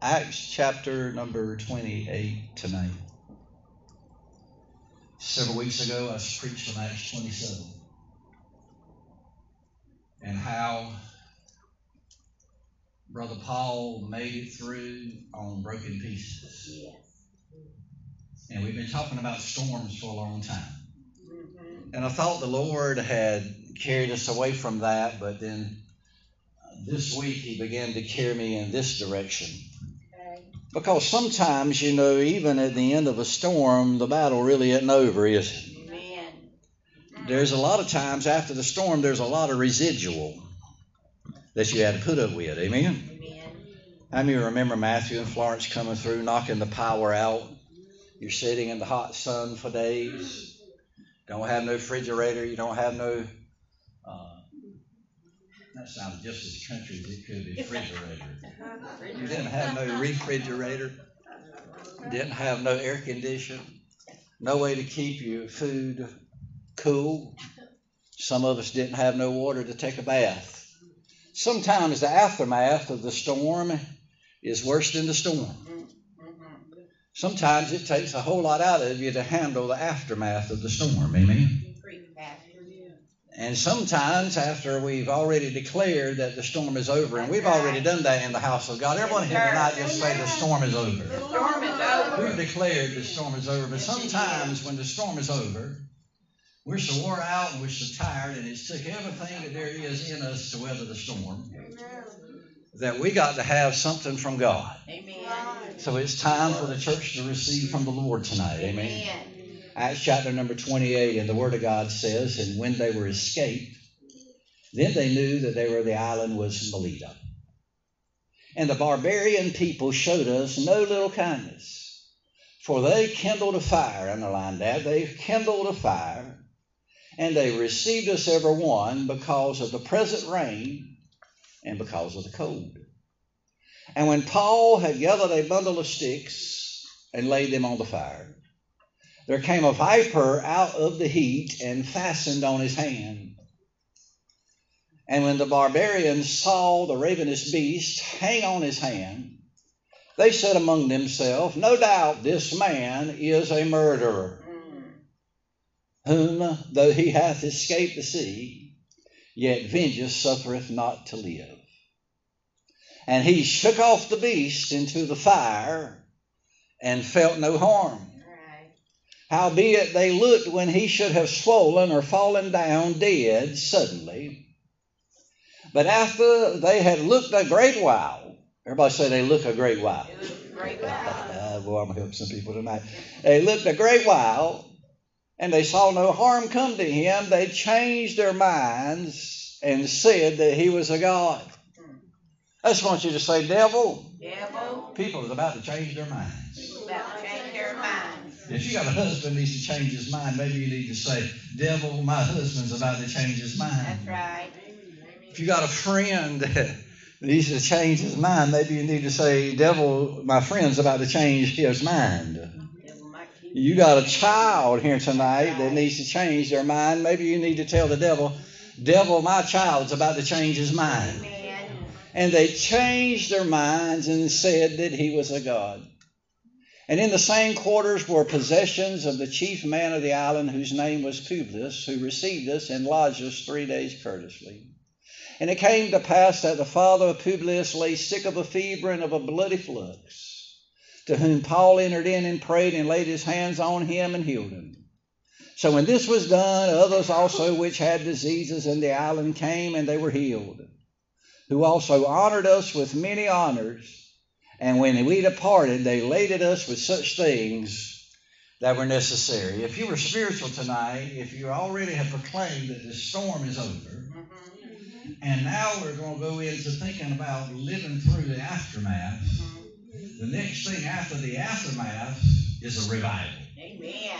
Acts chapter number 28 tonight. Several weeks ago, I preached from Acts 27 and how Brother Paul made it through on broken pieces. Yes. And we've been talking about storms for a long time. Mm-hmm. And I thought the Lord had carried us away from that, but then this week He began to carry me in this direction. Because sometimes, you know, even at the end of a storm, the battle really isn't over, is it? Amen. There's a lot of times after the storm, there's a lot of residual that you had to put up with. Amen? Amen. How many remember Matthew and Florence coming through, knocking the power out? You're sitting in the hot sun for days. Don't have no refrigerator. You don't have no. That sounded just as country as it could be. Refrigerator. You didn't have no refrigerator. Didn't have no air condition. No way to keep your food cool. Some of us didn't have no water to take a bath. Sometimes the aftermath of the storm is worse than the storm. Sometimes it takes a whole lot out of you to handle the aftermath of the storm. Amen. And sometimes after we've already declared that the storm is over, and we've already done that in the house of God. Everyone here tonight just say the storm is over. The storm is over. We've declared the storm is over, but sometimes when the storm is over, we're so wore out and we're so tired, and it's took everything that there is in us to weather the storm that we got to have something from God. Amen. So it's time for the church to receive from the Lord tonight. Amen. Acts chapter number 28, and the Word of God says, And when they were escaped, then they knew that they were the island was Melita. And the barbarian people showed us no little kindness, for they kindled a fire, underline that, they kindled a fire, and they received us every one because of the present rain and because of the cold. And when Paul had gathered a bundle of sticks and laid them on the fire, there came a viper out of the heat and fastened on his hand. And when the barbarians saw the ravenous beast hang on his hand, they said among themselves, No doubt this man is a murderer, whom, though he hath escaped the sea, yet vengeance suffereth not to live. And he shook off the beast into the fire and felt no harm. Howbeit they looked when he should have swollen or fallen down dead suddenly. But after they had looked a great while, everybody say they look a great while. A great while. Boy, I'm going to help some people tonight. They looked a great while, and they saw no harm come to him. They changed their minds and said that he was a god. I just want you to say, devil. Devil. People is about to change their minds. About to change their minds. If you got a husband needs to change his mind, maybe you need to say, devil, my husband's about to change his mind. That's right. If you got a friend that needs to change his mind, maybe you need to say, devil, my friend's about to change his mind. Devil might keep You got a child here tonight that needs to change their mind. Maybe you need to tell the devil, devil, my child's about to change his mind. Amen. And they changed their minds and said that he was a god. And in the same quarters were possessions of the chief man of the island, whose name was Publius, who received us and lodged us three days courteously. And it came to pass that the father of Publius lay sick of a fever and of a bloody flux, to whom Paul entered in and prayed and laid his hands on him and healed him. So when this was done, others also which had diseases in the island came and they were healed, who also honored us with many honors. And when we departed, they laded us with such things that were necessary. If you were spiritual tonight, if you already have proclaimed that the storm is over, and now we're going to go into thinking about living through the aftermath, the next thing after the aftermath is a revival. Amen.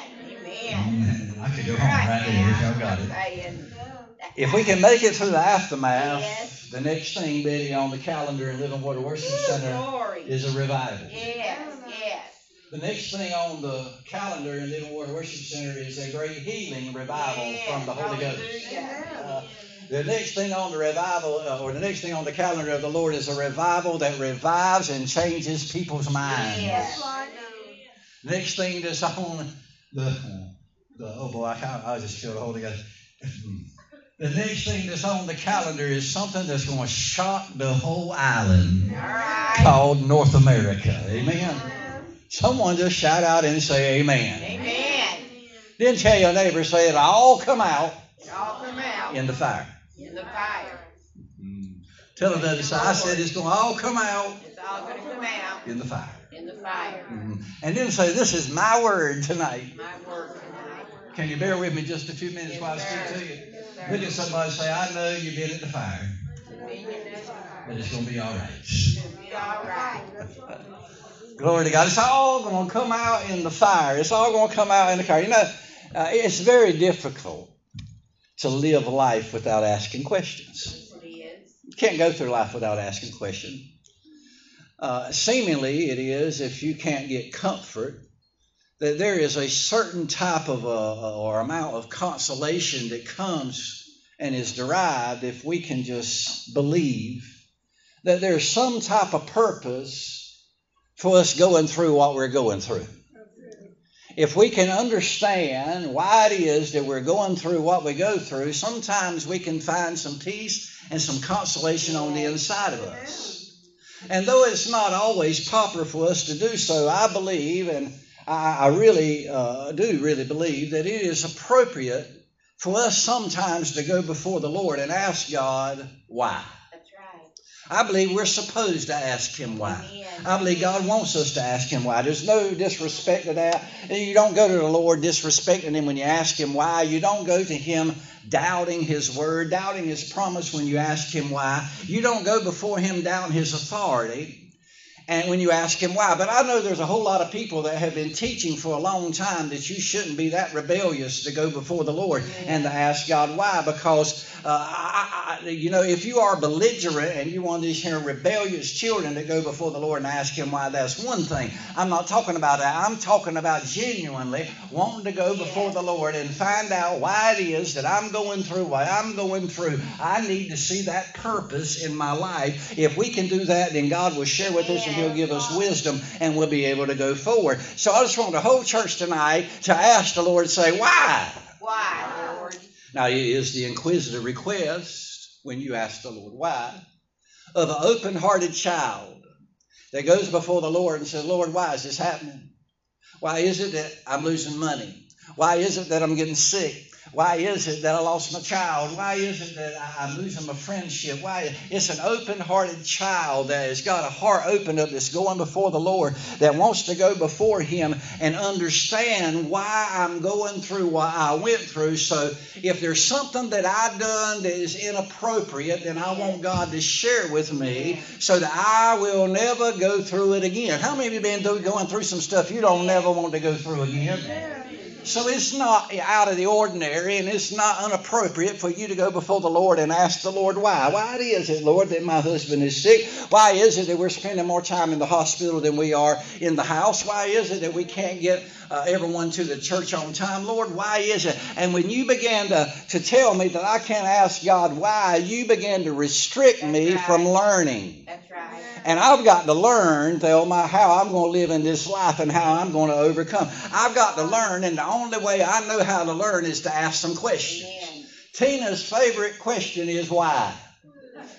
Amen. I could go on right there if y'all got it. Saying, If we can make it through the aftermath, Yes. the next thing, Betty, on the calendar in Living Water Worship Center Glory. is a revival. Yes, yes. The next thing on the calendar in Living Water Worship Center is a great healing revival from the Holy Ghost. Hallelujah. Uh, The next thing on the revival, uh, or the next thing on the calendar of the Lord is a revival that revives and changes people's minds. Yes. Next thing that's on the, the oh boy, I, I just feel the Holy Ghost. The next thing that's on the calendar is something that's going to shock the whole island right. called North America. Amen. Someone just shout out and say amen. Amen. Then tell your neighbor, say it all come out all come out in the fire. in the fire. Tell another that I said it's going to all come out It's all going to come out in the fire. in the fire. Mhm. And then say, This is my word tonight. My word tonight. Can you bear with me just a few minutes while I speak to you? Look at somebody and say, I know you've been at the fire, but it's going to be all right. Be all right. Glory to God. It's all going to come out in the fire. It's all going to come out in the fire. You know, uh, it's very difficult to live life without asking questions. Yes. You can't go through life without asking questions. Uh, seemingly, it is if you can't get comfort that there is a certain type of uh, or amount of consolation that comes and is derived if we can just believe that there's some type of purpose for us going through what we're going through. If we can understand why it is that we're going through what we go through, sometimes we can find some peace and some consolation on the inside of us. And though it's not always proper for us to do so, I believe, and I, I really uh, do really believe, that it is appropriate for us sometimes to go before the Lord and ask God why. That's right. I believe we're supposed to ask Him why. Amen. I believe God wants us to ask Him why. There's no disrespect to that. You don't go to the Lord disrespecting Him when you ask Him why. You don't go to Him doubting His word, doubting His promise when you ask Him why. You don't go before Him doubting His authority. And when you ask him why, but I know there's a whole lot of people that have been teaching for a long time that you shouldn't be that rebellious to go before the Lord and to ask God why, because uh, I, I, you know if you are belligerent and you want these here rebellious children to go before the Lord and ask Him why, that's one thing. I'm not talking about that. I'm talking about genuinely wanting to go before the Lord and find out why it is that I'm going through what I'm going through. I need to see that purpose in my life. If we can do that, then God will share with us and He'll give us wisdom and we'll be able to go forward. So I just want the whole church tonight to ask the Lord, say, why? Why? Now, it is the inquisitive request when you ask the Lord why of an open hearted child that goes before the Lord and says, Lord, why is this happening? Why is it that I'm losing money? Why is it that I'm getting sick? Why is it that I lost my child? Why is it that I'm losing my friendship? Why? It's an open hearted child that has got a heart opened up that's going before the Lord that wants to go before Him and understand why I'm going through what I went through. So if there's something that I've done that is inappropriate, then I want God to share with me so that I will never go through it again. How many of you been through, going through some stuff you don't never want to go through again? So it's not out of the ordinary and it's not inappropriate for you to go before the Lord and ask the Lord why. Why is it, Lord, that my husband is sick? Why is it that we're spending more time in the hospital than we are in the house? Why is it that we can't get uh, everyone to the church on time? Lord, why is it? And when you began to, to tell me that I can't ask God why, you began to restrict me That's from learning. That's right. And I've got to learn, Thelma, how I'm going to live in this life and how I'm going to overcome. I've got to learn, and the only way I know how to learn is to ask some questions. Amen. Tina's favorite question is why.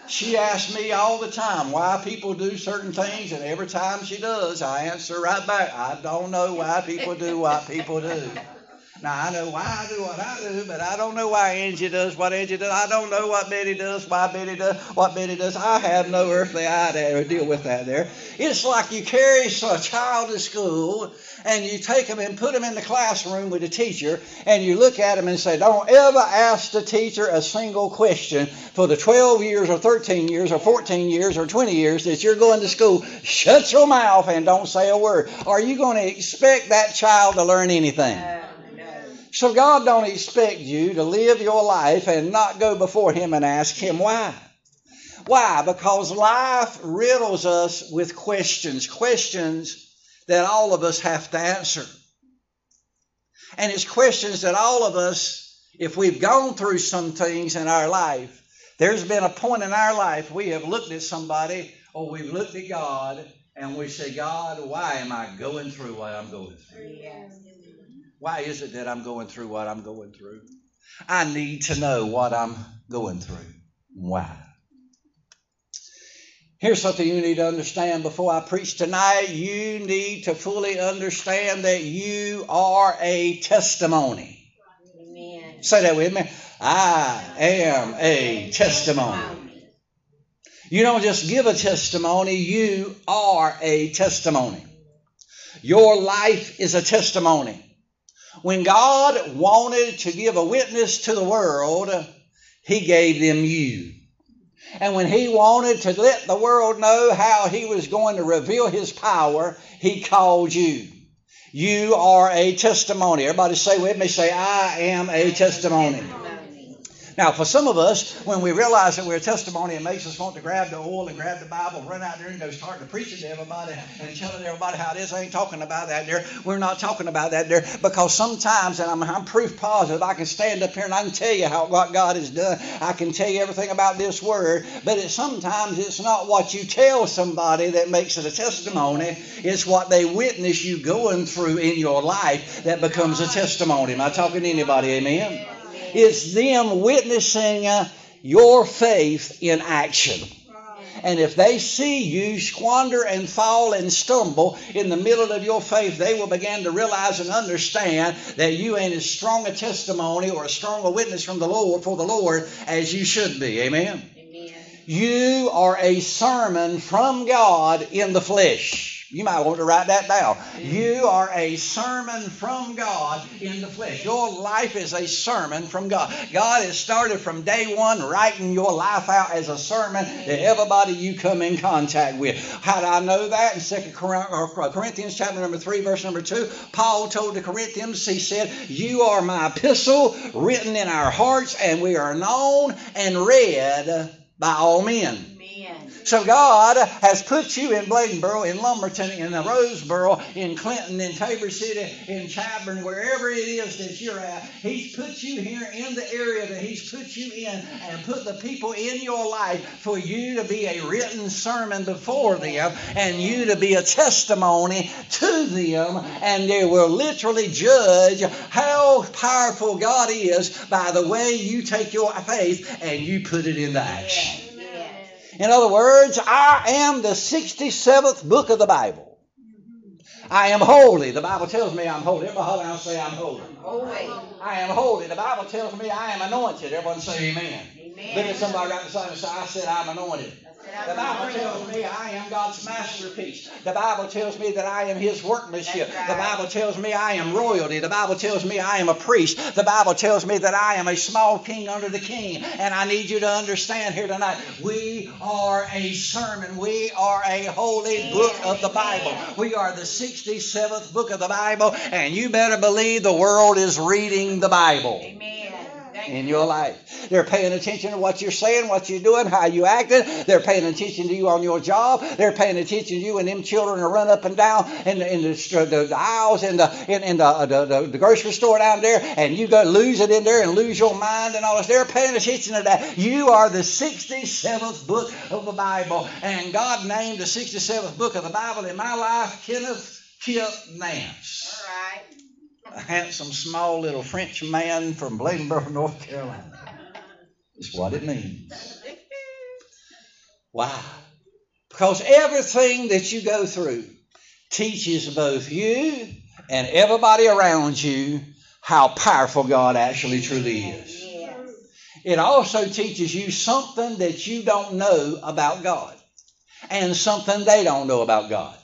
She asks me all the time why people do certain things, and every time she does, I answer right back. I don't know why people do what people do. Now I know why I do what I do, but I don't know why Angie does what Angie does. I don't know what Betty does, why Betty does what Betty does. I have no earthly idea to deal with that there. It's like you carry a child to school and you take them and put them in the classroom with a teacher and you look at them and say, Don't ever ask the teacher a single question for the 12 years or 13 years or 14 years or 20 years that you're going to school. Shut your mouth and don't say a word. Are you going to expect that child to learn anything? So God don't expect you to live your life and not go before Him and ask Him why. Why? Because life riddles us with questions, questions that all of us have to answer. And it's questions that all of us, if we've gone through some things in our life, There's been a point in our life we have looked at somebody or we've looked at God and we say, God, why am I going through what I'm going through? Yes. Why is it that I'm going through what I'm going through? I need to know what I'm going through. Why? Here's something you need to understand before I preach tonight. You need to fully understand that you are a testimony. Amen. Say that with me. I am a testimony. You don't just give a testimony, you are a testimony. Your life is a testimony. When God wanted to give a witness to the world, He gave them you. And when He wanted to let the world know how He was going to reveal His power, He called you. You are a testimony. Everybody say with me, say, I am a testimony. Now, for some of us, when we realize that we're a testimony, it makes us want to grab the oil and grab the Bible, run out there and go start to preaching to everybody and telling everybody how it is. I ain't talking about that there. We're not talking about that there because sometimes, and I'm, I'm proof positive, I can stand up here and I can tell you how what God has done. I can tell you everything about this word, but it, sometimes it's not what you tell somebody that makes it a testimony. It's what they witness you going through in your life that becomes a testimony. Am I talking to anybody? Amen. It's them witnessing uh, your faith in action. And if they see you squander and fall and stumble in the middle of your faith, they will begin to realize and understand that you ain't as strong a testimony or as strong a witness from the Lord for the Lord as you should be. Amen. Amen. You are a sermon from God in the flesh. You might want to write that down. You are a sermon from God in the flesh. Your life is a sermon from God. God has started from day one writing your life out as a sermon to everybody you come in contact with. How do I know that? In 2 Corinthians chapter number 3, verse number 2, Paul told the Corinthians, he said, You are my epistle written in our hearts, and we are known and read by all men. So God has put you in Bladenboro, in Lumberton, in Roseboro, in Clinton, in Tabor City, in Chadbourne, wherever it is that you're at. He's put you here in the area that He's put you in and put the people in your life for you to be a written sermon before them and you to be a testimony to them. And they will literally judge how powerful God is by the way you take your faith and you put it into action. In other words, I am the 67th book of the Bible. I am holy. The Bible tells me I'm holy. Everybody holler out say I'm holy. Holy. I am holy. The Bible tells me I am anointed. Everyone say amen. Amen. Look at somebody right beside me and say, I said I'm anointed. The Bible tells me I am God's masterpiece. The Bible tells me that I am His workmanship. Right. The Bible tells me I am royalty. The Bible tells me I am a priest. The Bible tells me that I am a small king under the king. And I need you to understand here tonight we are a sermon. We are a holy book of the Bible. We are the 67th book of the Bible. And you better believe the world is reading the Bible Amen. In your life. They're paying attention to what you're saying, what you're doing, how you acting. They're paying attention to you on your job. They're paying attention to you and them children are run up and down in the, in the, the, the aisles in the in, in uh, the, the the grocery store down there, and you go lose it in there and lose your mind and all this. They're paying attention to that. You are the 67th book of the Bible, and God named the 67th book of the Bible in my life, Kenneth Kip Nance All right. A handsome, small little French man from Bladenboro, North Carolina. Is what it means. Why? Because everything that you go through teaches both you and everybody around you how powerful God actually truly is. It also teaches you something that you don't know about God and something they don't know about God.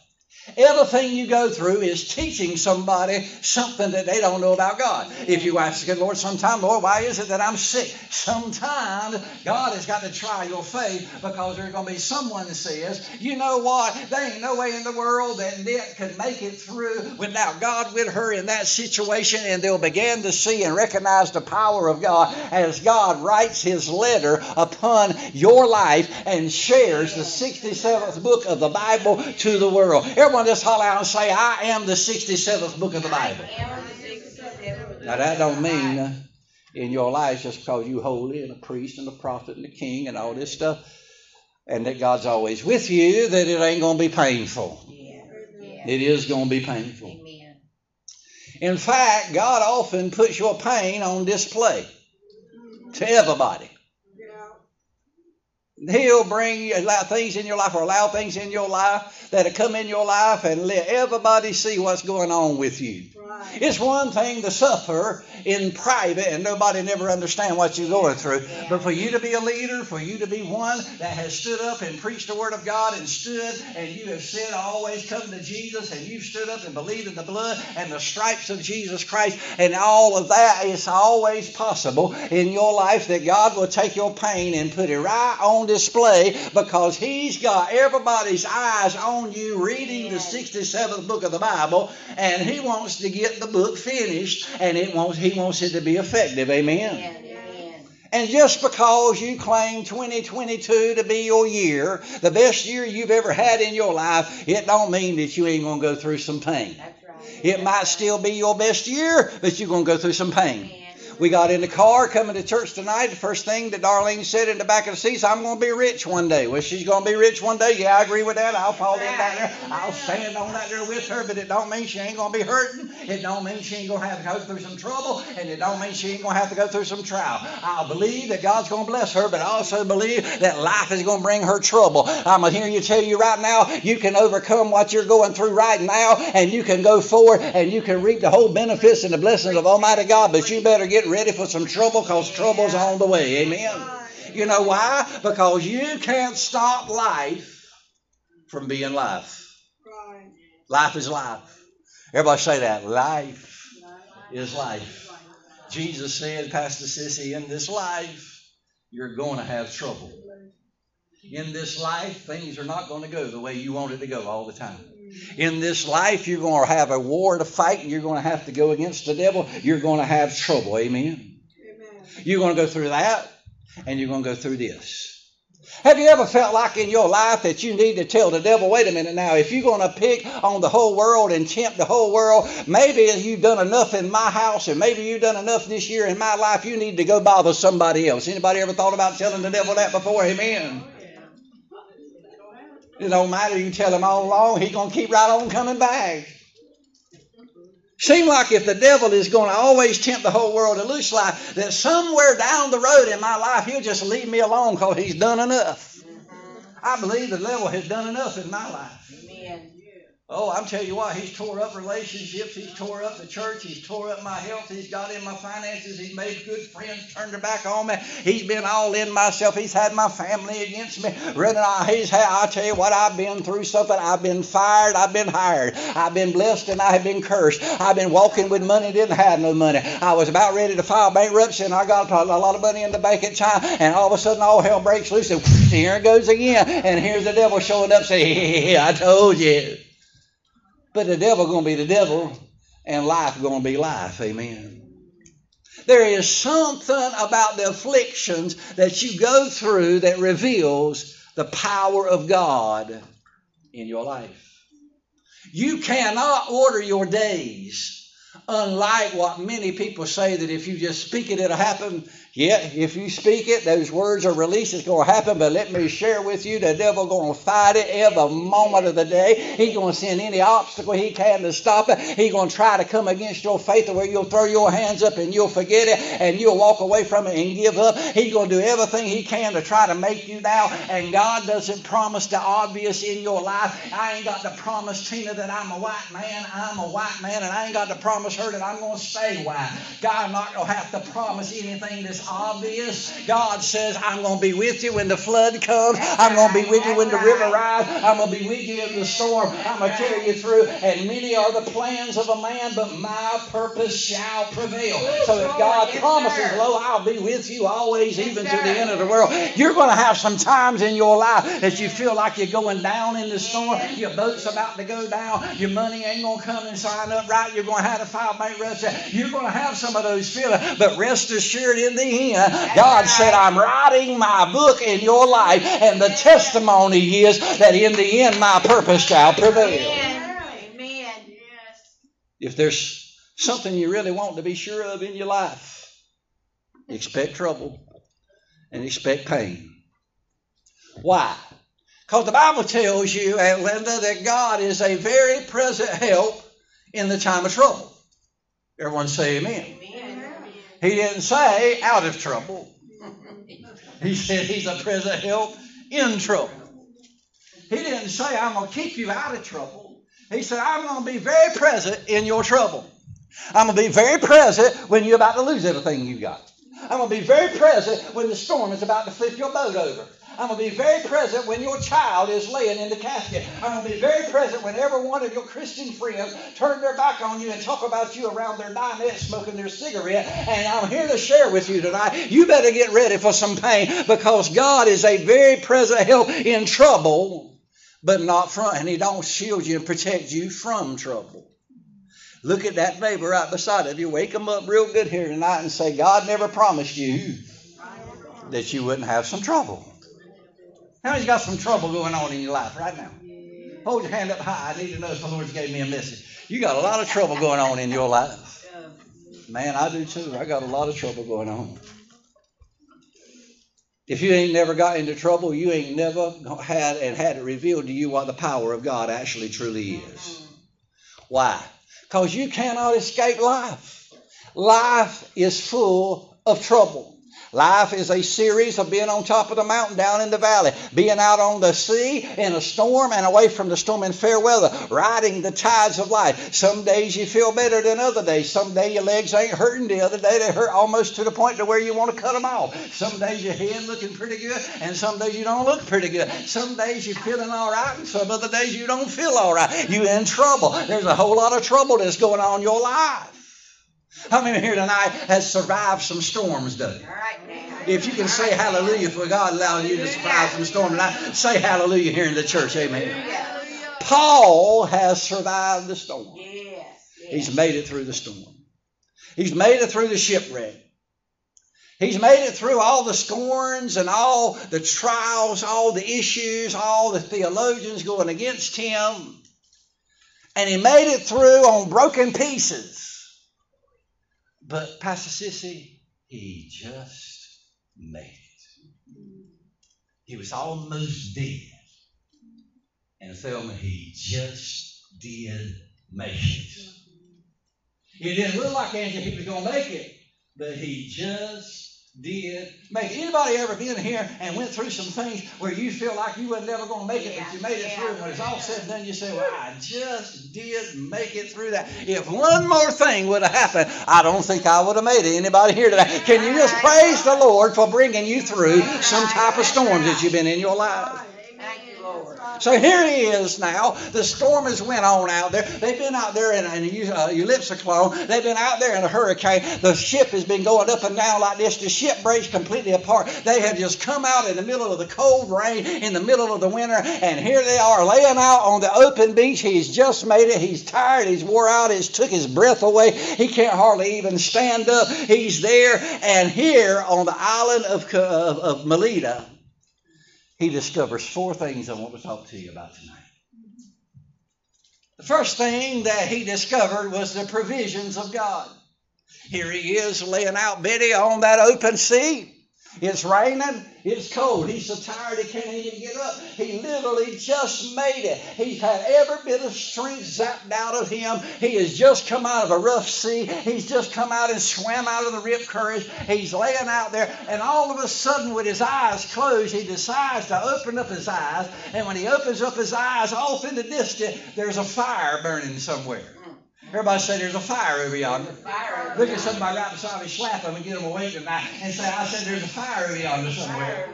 Everything you go through is teaching somebody something that they don't know about God. If you ask the Lord sometime, Lord, why is it that I'm sick? Sometimes God has got to try your faith because there's going to be someone that says, you know what? There ain't no way in the world that Nick could make it through without God with her in that situation, and they'll begin to see and recognize the power of God as God writes his letter upon your life and shares the 67th book of the Bible to the world. Everyone just holler out and say, I am the 67th book of the Bible. The Now that don't mean uh, in your life just because you holy and a priest and a prophet and a king and all this stuff, and that God's always with you, that it ain't going to be painful. Yeah. Yeah. It is going to be painful. Amen. In fact, God often puts your pain on display to everybody. He'll bring allow things in your life or allow things in your life that'll come in your life and let everybody see what's going on with you. Right. It's one thing to suffer in private and nobody never understand what you're going through. But for you to be a leader, for you to be one that has stood up and preached the word of God and stood and you have said always come to Jesus and you've stood up and believed in the blood and the stripes of Jesus Christ and all of that, it's always possible in your life that God will take your pain and put it right on display because He's got everybody's eyes on you reading the 67th book of the Bible and He wants to get the book finished and it wants He wants it to be effective. Amen. And just because you claim 2022 to be your year, the best year you've ever had in your life, it don't mean that you ain't going to go through some pain. That's right. It might still be your best year, but you're going to go through some pain. We got in the car coming to church tonight. The first thing that Darlene said in the back of the seat, I'm going to be rich one day. Well, she's going to be rich one day. Yeah, I agree with that. I'll fall in down there. I'll stand on that there with her, but it don't mean she ain't going to be hurting. It don't mean she ain't going to have to go through some trouble, and it don't mean she ain't going to have to go through some trial. I believe that God's going to bless her, but I also believe that life is going to bring her trouble. I'm going to hear you tell you right now, you can overcome what you're going through right now, and you can go forward, and you can reap the whole benefits and the blessings of Almighty God, but you better get ready for some trouble because trouble's on the way. Amen. You know why? Because you can't stop life from being life. Life is life. Everybody say that. Life is life. Jesus said, Pastor Sissy, in this life, you're going to have trouble. In this life, things are not going to go the way you want it to go all the time. In this life, you're going to have a war to fight, and you're going to have to go against the devil. You're going to have trouble. Amen. Amen. You're going to go through that, and you're going to go through this. Have you ever felt like in your life that you need to tell the devil, wait a minute now, if you're going to pick on the whole world and tempt the whole world, maybe you've done enough in my house and maybe you've done enough this year in my life, you need to go bother somebody else. Anybody ever thought about telling the devil that before? Amen. It don't matter, you tell him all along, he's going to keep right on coming back. Seem like if the devil is going to always tempt the whole world to lose life, that somewhere down the road in my life he'll just leave me alone because he's done enough. I believe the devil has done enough in my life. Oh, I'm telling you what, he's tore up relationships, he's tore up the church, he's tore up my health, he's got in my finances, he's made good friends, turned their back on me, he's been all in myself, he's had my family against me. Running out, he's I tell you what, I've been through something. I've been fired, I've been hired, I've been blessed and I have been cursed. I've been walking with money, didn't have no money. I was about ready to file bankruptcy and I got a lot of money in the bank at time, and all of a sudden all hell breaks loose and here it goes again. And here's the devil showing up saying, I told you. But the devil going to be the devil, and life going to be life. Amen. There is something about the afflictions that you go through that reveals the power of God in your life. You cannot order your days, unlike what many people say that if you just speak it, it'll happen. Yeah, if you speak it, those words are released, it's going to happen. But let me share with you, the devil going to fight it every moment of the day. He's going to send any obstacle he can to stop it. He's going to try to come against your faith where you'll throw your hands up and you'll forget it and you'll walk away from it and give up. He's going to do everything he can to try to make you down. And God doesn't promise the obvious in your life. I ain't got to promise Tina that I'm a white man. I'm a white man, and I ain't got to promise her that I'm going to stay white. God not going to have to promise anything that's obvious. God says, I'm going to be with you when the flood comes. I'm going to be with you when the river rises. I'm going to be with you in the storm. I'm going to carry you through. And many are the plans of a man, but my purpose shall prevail. So if God promises, lo, I'll be with you always, even to the end of the world. You're going to have some times in your life that you feel like you're going down in the storm. Your boat's about to go down. Your money ain't going to come and sign up right. You're going to have to file bankruptcy. You're going to have some of those feelings. But rest assured, in the end, God said, I'm writing my book in your life, and the testimony is that in the end my purpose shall prevail. Amen. Amen. If there's something you really want to be sure of in your life, expect trouble and expect pain. Why? Because the Bible tells you, Aunt Linda, that God is a very present help in the time of trouble. Everyone say amen. Amen. He didn't say out of trouble. He said he's a present help in trouble. He didn't say I'm going to keep you out of trouble. He said I'm going to be very present in your trouble. I'm going to be very present when you're about to lose everything you got. I'm going to be very present when the storm is about to flip your boat over. I'm going to be very present when your child is laying in the casket. I'm going to be very present when every one of your Christian friends turn their back on you and talk about you around their dinette smoking their cigarette. And I'm here to share with you tonight. You better get ready for some pain because God is a very present help in trouble, but not from, and He don't shield you and protect you from trouble. Look at that neighbor right beside of you. Wake them up real good here tonight and say, God never promised you that you wouldn't have some trouble. How many's got some trouble going on in your life right now? Hold your hand up high. I need to know if the Lord's gave me a message. You got a lot of trouble going on in your life. Man, I do too. I got a lot of trouble going on. If you ain't never got into trouble, you ain't never had and had it revealed to you what the power of God actually truly is. Why? Because you cannot escape life. Life is full of trouble. Life is a series of being on top of the mountain, down in the valley, being out on the sea in a storm and away from the storm in fair weather, riding the tides of life. Some days you feel better than other days. Some day your legs ain't hurting. The other day they hurt almost to the point to where you want to cut them off. Some days your head looking pretty good, and some days you don't look pretty good. Some days you're feeling all right, and some other days you don't feel all right. You're in trouble. There's a whole lot of trouble that's going on in your life. How many here tonight has survived some storms, though? All right. If you can say hallelujah for God allowing you to survive some storm tonight, say hallelujah here in the church. Amen. Paul has survived the storm. He's made it through the storm. He's made it through the shipwreck. He's made it through all the scorns and all the trials, all the issues, all the theologians going against him. And he made it through on broken pieces. But Pastor Sissy, he just made it. He was almost dead. And Thelma, he just did make it. It didn't look like Angela he was going to make it, but he just did make it. Anybody ever been here and went through some things where you feel like you were never going to make it, but you made it through? And when it's all said and done, you say, "Well, I just did make it through that." If one more thing would have happened, I don't think I would have made it. Anybody here today? Can you just praise the Lord for bringing you through some type of storms that you've been in your life? So here he is now. The storm has went on out there. They've been out there in a uh, ellipsocyclone. They've been out there in a hurricane. The ship has been going up and down like this. The ship breaks completely apart. They have just come out in the middle of the cold rain, in the middle of the winter, and here they are laying out on the open beach. He's just made it. He's tired. He's wore out. He's took his breath away. He can't hardly even stand up. He's there, and here on the island of, of, of Melita, he discovers four things I want to talk to you about tonight. The first thing that he discovered was the provisions of God. Here he is laying out Betty on that open sea. It's raining. It's cold. He's so tired he can't even get up. He literally just made it. He's had every bit of strength zapped out of him. He has just come out of a rough sea. He's just come out and swam out of the rip current. He's laying out there, and all of a sudden, with his eyes closed, he decides to open up his eyes. And when he opens up his eyes, off in the distance, there's a fire burning somewhere. Everybody say there's a fire over yonder. Fire. Look at somebody right beside me, slap them and get them awake tonight, and say, I said there's a fire over yonder somewhere.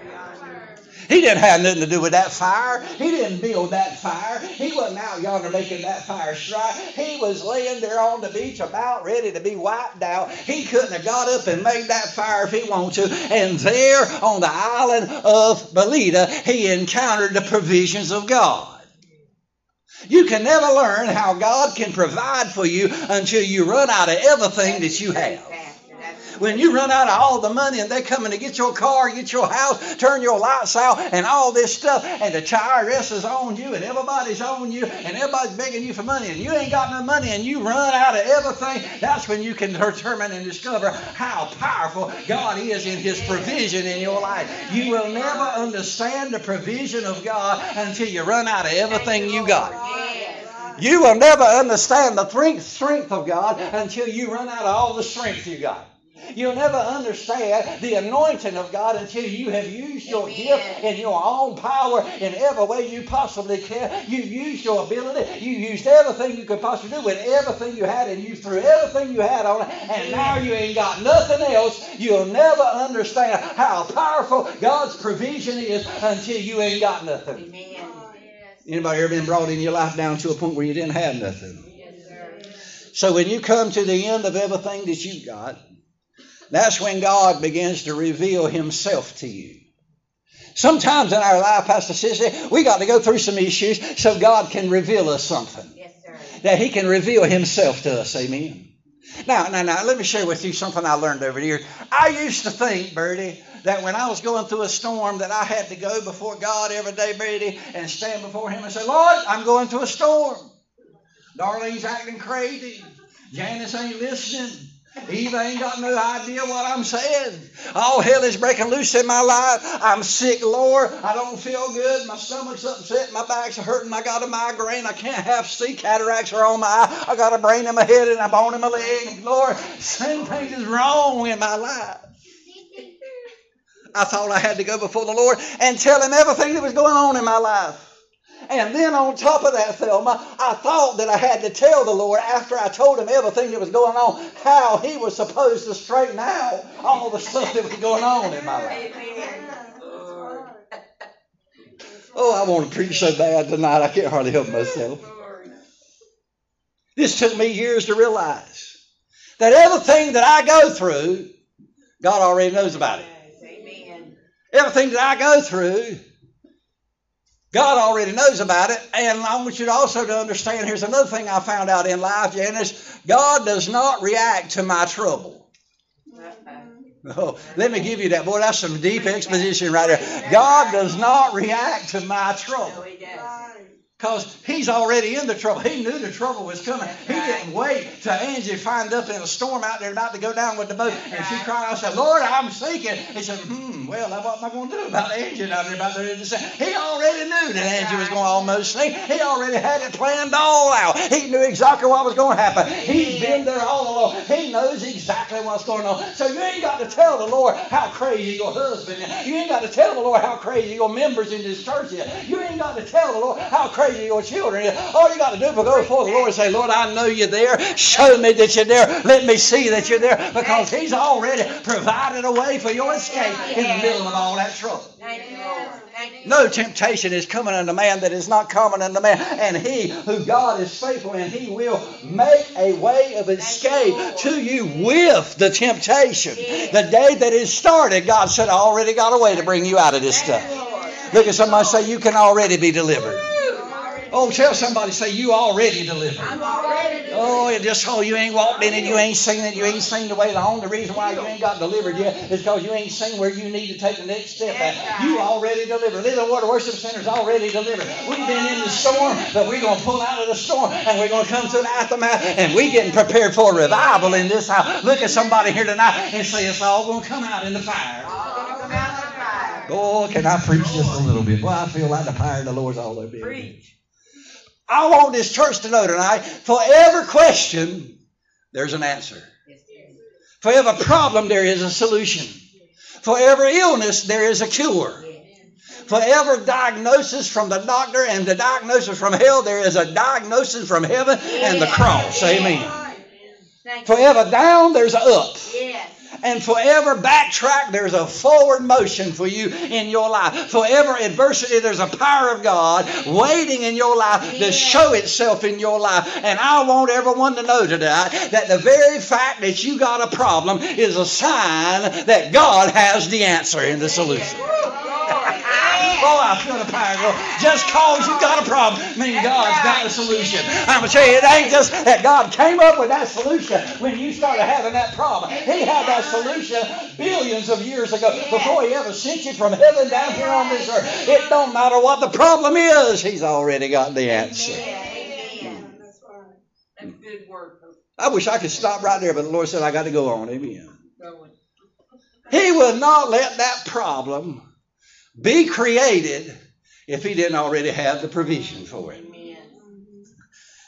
He didn't have nothing to do with that fire. He didn't build that fire. He wasn't out yonder making that fire strike. He was laying there on the beach about ready to be wiped out. He couldn't have got up and made that fire if he wanted to. And there on the island of Melita, he encountered the provisions of God. You can never learn how God can provide for you until you run out of everything that you have. When you run out of all the money and they coming to get your car, get your house, turn your lights out, and all this stuff, and the IRS is on you, and everybody's on you, and everybody's begging you for money, and you ain't got no money, and you run out of everything, that's when you can determine and discover how powerful God is in His provision in your life. You will never understand the provision of God until you run out of everything you got. You will never understand the strength of God until you run out of all the strength you got. You'll never understand the anointing of God until you have used your Amen. gift in your own power in every way you possibly can. You've used your ability. You used everything you could possibly do with everything you had, and you threw everything you had on it, and now you ain't got nothing else. You'll never understand how powerful God's provision is until you ain't got nothing. Amen. Anybody ever been brought in your life down to a point where you didn't have nothing? Yes, so when you come to the end of everything that you got, that's when God begins to reveal Himself to you. Sometimes in our life, Pastor Sissy, we got to go through some issues so God can reveal us something. Yes, sir. That He can reveal Himself to us. Amen. Now, now, now, let me share with you something I learned over the years. I used to think, Bertie, that when I was going through a storm, that I had to go before God every day, Bertie, and stand before Him and say, Lord, I'm going through a storm. Darlene's acting crazy. Janice ain't listening. Eva ain't got no idea what I'm saying. All hell is breaking loose in my life. I'm sick, Lord. I don't feel good. My stomach's upset. My back's hurting. I got a migraine. I can't half see. Cataracts are on my eye. I got a brain in my head and a bone in my leg. Lord, something is wrong in my life. I thought I had to go before the Lord and tell Him everything that was going on in my life. And then on top of that, Thelma, I thought that I had to tell the Lord after I told him everything that was going on how he was supposed to straighten out all the stuff that was going on in my life. Oh, I want to preach so bad tonight I can't hardly help myself. This took me years to realize that everything that I go through, God already knows about it. Everything that I go through, God already knows about it. And I want you to also to understand here's another thing I found out in life, Janice. God does not react to my trouble. Oh, let me give you that. Boy, that's some deep exposition right there. God does not react to my trouble. Because he's already in the trouble. He knew the trouble was coming. He didn't wait till Angie find up in a storm out there about to go down with the boat. And she cried out and said, Lord, I'm sinking. He said, hmm, well, what am I going to do about Angie out there about there to sink? He already knew that Angie was going to almost sink. He already had it planned all out. He knew exactly what was going to happen. He's been there all along. He knows exactly what's going on. So you ain't got to tell the Lord how crazy your husband is. You ain't got to tell the Lord how crazy your members in this church is. You ain't got to tell the Lord how crazy your children. All you got to do is go before the Lord and say, Lord, I know you're there. Show me that you're there. Let me see that you're there because He's already provided a way for your escape in the middle of all that trouble. No temptation is coming unto man that is not common unto man. And he who God is faithful and he will make a way of escape to you with the temptation. The day that it started, God said, I already got a way to bring you out of this stuff. Look at somebody say, You can already be delivered. Oh, tell somebody, say, you already delivered. I'm already delivered. Oh, it just so you ain't walked in it, you ain't seen it, you ain't seen the way along. The reason why you ain't got delivered yet is because you ain't seen where you need to take the next step. At. You already delivered. Living Water Worship Center's already delivered. We've been in the storm, but we're going to pull out of the storm and we're going to come to the aftermath and we're getting prepared for a revival in this house. Look at somebody here tonight and say it's all going to come out in the fire. Oh, can I preach just a little bit? Well, I feel like the fire of the Lord's all over me. Preach. I want this church to know tonight for every question, there's an answer. For every problem, there is a solution. For every illness, there is a cure. For every diagnosis from the doctor and the diagnosis from hell, there is a diagnosis from heaven and the cross. Amen. For every down, there's a up and forever backtrack, there's a forward motion for you in your life. Forever adversity, there's a power of God waiting in your life to show itself in your life. And I want everyone to know tonight that the very fact that you got a problem is a sign that God has the answer and the solution. Oh, I feel the power go. Just cause you got a problem, I mean God's got a solution. I'm gonna tell you, it ain't just that God came up with that solution when you started having that problem. He had that solution billions of years ago before He ever sent you from heaven down here on this earth. It don't matter what the problem is, He's already got the answer. Amen. That's good work. I wish I could stop right there, but the Lord said I got to go on. Amen. He would not let that problem be created if he didn't already have the provision for it.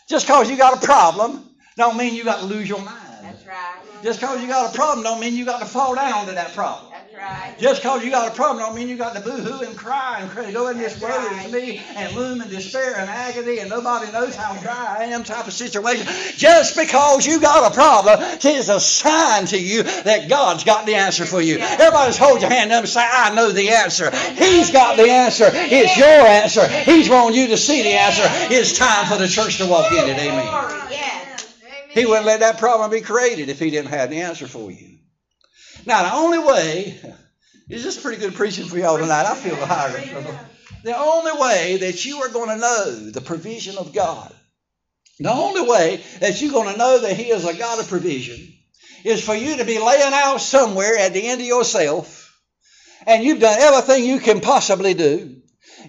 Just because you got a problem don't mean you got to lose your mind. That's right. Just because you got a problem don't mean you got to fall down to that problem. Right. Just because you got a problem don't mean you got to boo-hoo and cry and cry, go in this woe is me and loom and despair and agony and nobody knows how dry I am type of situation. Just because you got a problem is a sign to you that God's got the answer for you. Everybody just hold your hand up and say, I know the answer. He's got the answer. It's your answer. He's wanting you to see the answer. It's time for the church to walk in it. Amen. Yes. He wouldn't let that problem be created if he didn't have the answer for you. Now, the only way, is this pretty good preaching for y'all tonight? I feel the higher. The only way that you are going to know the provision of God, the only way that you're going to know that He is a God of provision, is for you to be laying out somewhere at the end of yourself, and you've done everything you can possibly do.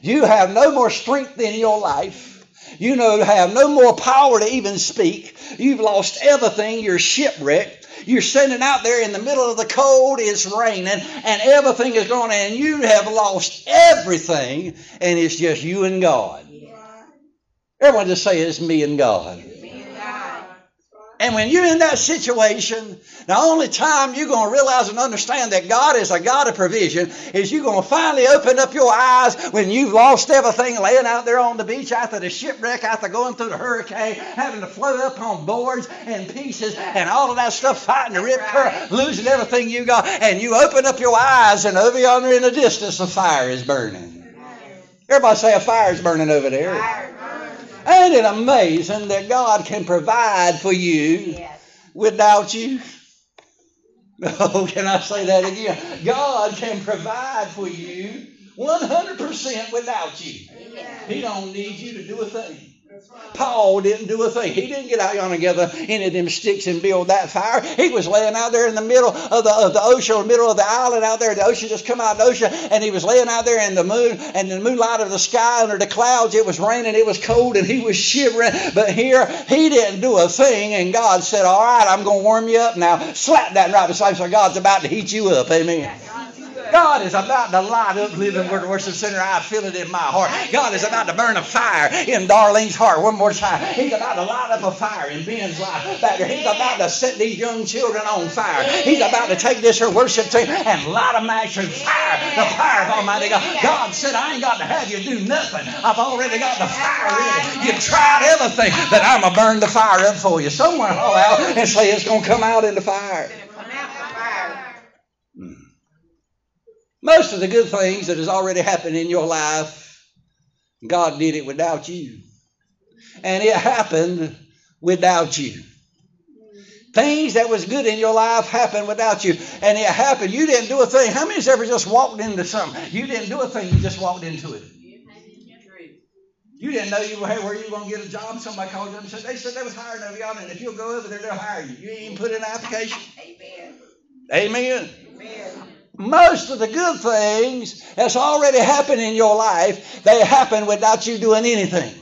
You have no more strength in your life. You know, have no more power to even speak. You've lost everything. You're shipwrecked. You're standing out there in the middle of the cold. It's raining, and everything is going. And you have lost everything, and it's just you and God. Everyone just say it's me and God. Me and God. And when you're in that situation, the only time you're going to realize and understand that God is a God of provision is you're going to finally open up your eyes when you've lost everything laying out there on the beach after the shipwreck, after going through the hurricane, having to float up on boards and pieces and all of that stuff, fighting the rip current, losing everything you got. And you open up your eyes, and over yonder in the distance, a fire is burning. Everybody say a fire is burning over there. Ain't it amazing that God can provide for you Yes. without you? Oh, can I say that again? God can provide for you 100% without you. Yes. He don't need you to do a thing. Paul didn't do a thing. He didn't get out yonder and gather any of them sticks and build that fire. He was laying out there in the middle of the, of the ocean, or middle of the island out there. The ocean just come out of the ocean, and he was laying out there in the moon and the moonlight of the sky under the clouds. It was raining, it was cold, and he was shivering. But here, he didn't do a thing, and God said, All right, I'm going to warm you up now. Slap that right beside you. So God's about to heat you up. Amen. God is about to light up Living Water Worship Center. I feel it in my heart. God is about to burn a fire in Darlene's heart one more time. He's about to light up a fire in Ben's life. He's about to set these young children on fire. He's about to take this here worship team and light them actually fire. The fire of Almighty God. God said, I ain't got to have you do nothing. I've already got the fire ready. You've tried everything, but I'm going to burn the fire up for you. Someone haul out and say it's going to come out in the fire. Come out the fire. Most of the good things that has already happened in your life, God did it without you. And it happened without you. Things that was good in your life happened without you. And it happened. You didn't do a thing. How many's ever just walked into something? You didn't do a thing, you just walked into it. You didn't know you were hey, where you were going to get a job. Somebody called you up and said, they said they was hiring over yonder, and if you'll go over there, they'll hire you. You ain't even put in an application. Amen. Amen. Amen. Most of the good things that's already happened in your life, they happen without you doing anything.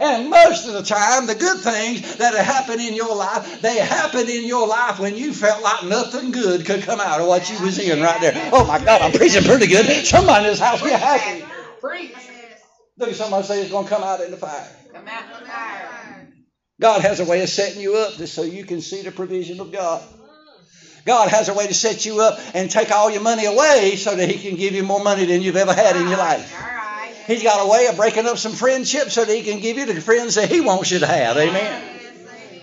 And most of the time, the good things that have happened in your life, they happened in your life when you felt like nothing good could come out of what you was in right there. Oh my God, I'm preaching pretty good. Somebody in this house be happy. Preach. Look at somebody say it's going to come out in the fire. Come out in the fire. God has a way of setting you up just so you can see the provision of God. God has a way to set you up and take all your money away so that He can give you more money than you've ever had in your life. Right. He's got a way of breaking up some friendships so that He can give you the friends that He wants you to have. Amen.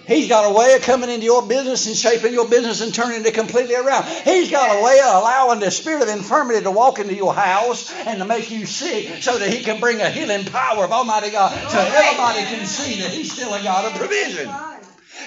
He's got a way of coming into your business and shaping your business and turning it completely around. He's got a way of allowing the spirit of infirmity to walk into your house and to make you sick so that He can bring a healing power of Almighty God so everybody can see that He's still a God of provision.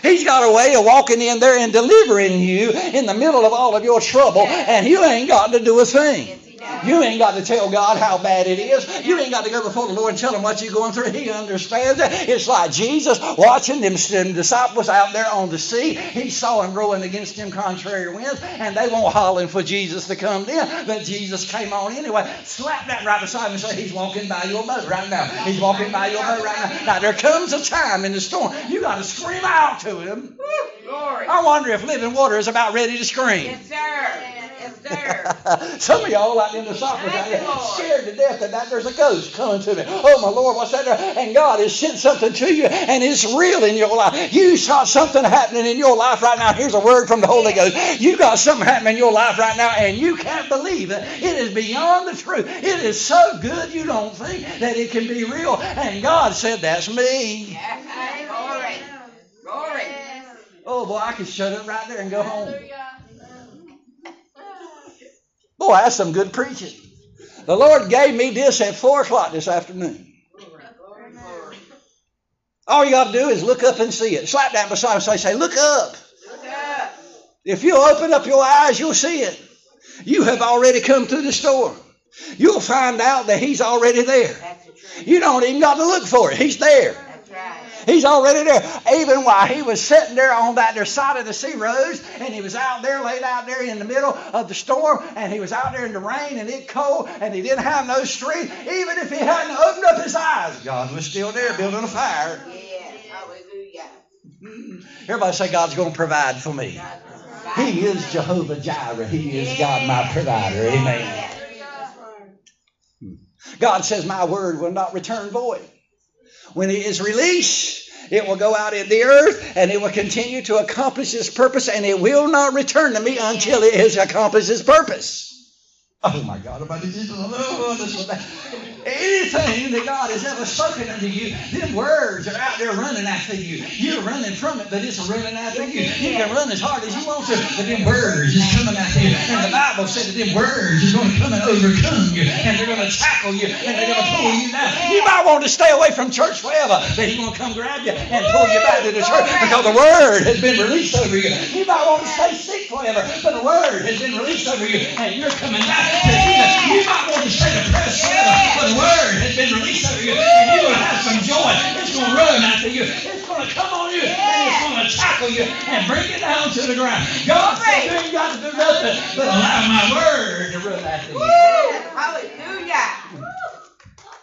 He's got a way of walking in there and delivering you in the middle of all of your trouble, and you ain't got to do a thing. You ain't got to tell God how bad it is. You ain't got to go before the Lord and tell him what you're going through. He understands it. It's like Jesus watching them, them disciples out there on the sea. He saw them rowing against them contrary winds, and they won't hollering for Jesus to come in. But Jesus came on anyway. Slap that right beside him and say, He's walking by your boat right now. He's walking by your boat right now. Now, there comes a time in the storm you got to scream out to him. Glory. I wonder if living water is about ready to scream. Yes, sir. Yes, sir. Some of y'all out in the software out scared to death that, that there's a ghost coming to me. Oh my Lord, what's that? there? And God has sent something to you and it's real in your life. You saw something happening in your life right now. Here's a word from the Holy Ghost. You got something happening in your life right now and you can't believe it. It is beyond the truth. It is so good you don't think that it can be real. And God said, That's me. Yes, Glory. Glory. Oh boy, I could shut up right there and go home. Boy, that's some good preaching. The Lord gave me this at 4 o'clock this afternoon. All you got to do is look up and see it. Slap down beside and say, look up. If you'll open up your eyes, you'll see it. You have already come through the storm. You'll find out that He's already there. The. You don't even got to look for it. He's there. Right. He's already there. Even while he was sitting there on that there side of the sea roads, and he was out there, laid out there in the middle of the storm, and he was out there in the rain and it cold, and he didn't have no strength. Even if he hadn't opened up his eyes, God was still there building a fire. Yes. Hallelujah. Mm-hmm. Everybody say God's going to provide for me. God will provide. He is Jehovah Jireh. He is God my provider. Amen. Hmm. God says, My word will not return void. When it is released, it will go out in the earth and it will continue to accomplish its purpose and it will not return to me until it has accomplished its purpose. Oh my God, about this, Anything that God has ever spoken unto you, them words are out there running after you. You're running from it, but it's running after you. You can run as hard as you want to, but them words is coming after you. And the Bible said that them words is going to come and overcome you, and they're going to tackle you, and they're going to pull you down. You might want to stay away from church forever, but He's going to come grab you and pull you back to the church because the word has been released over you. You might want to stay sick forever, but the word has been released over you, and you're coming back to Jesus. You might want to stay depressed forever, but the word has been released over you, and you're going to have some joy. It's going to run after you. It's going to come on you, and it's going to tackle you and bring you down to the ground. God said you ain't got to do nothing but allow my word to run after you. Hallelujah.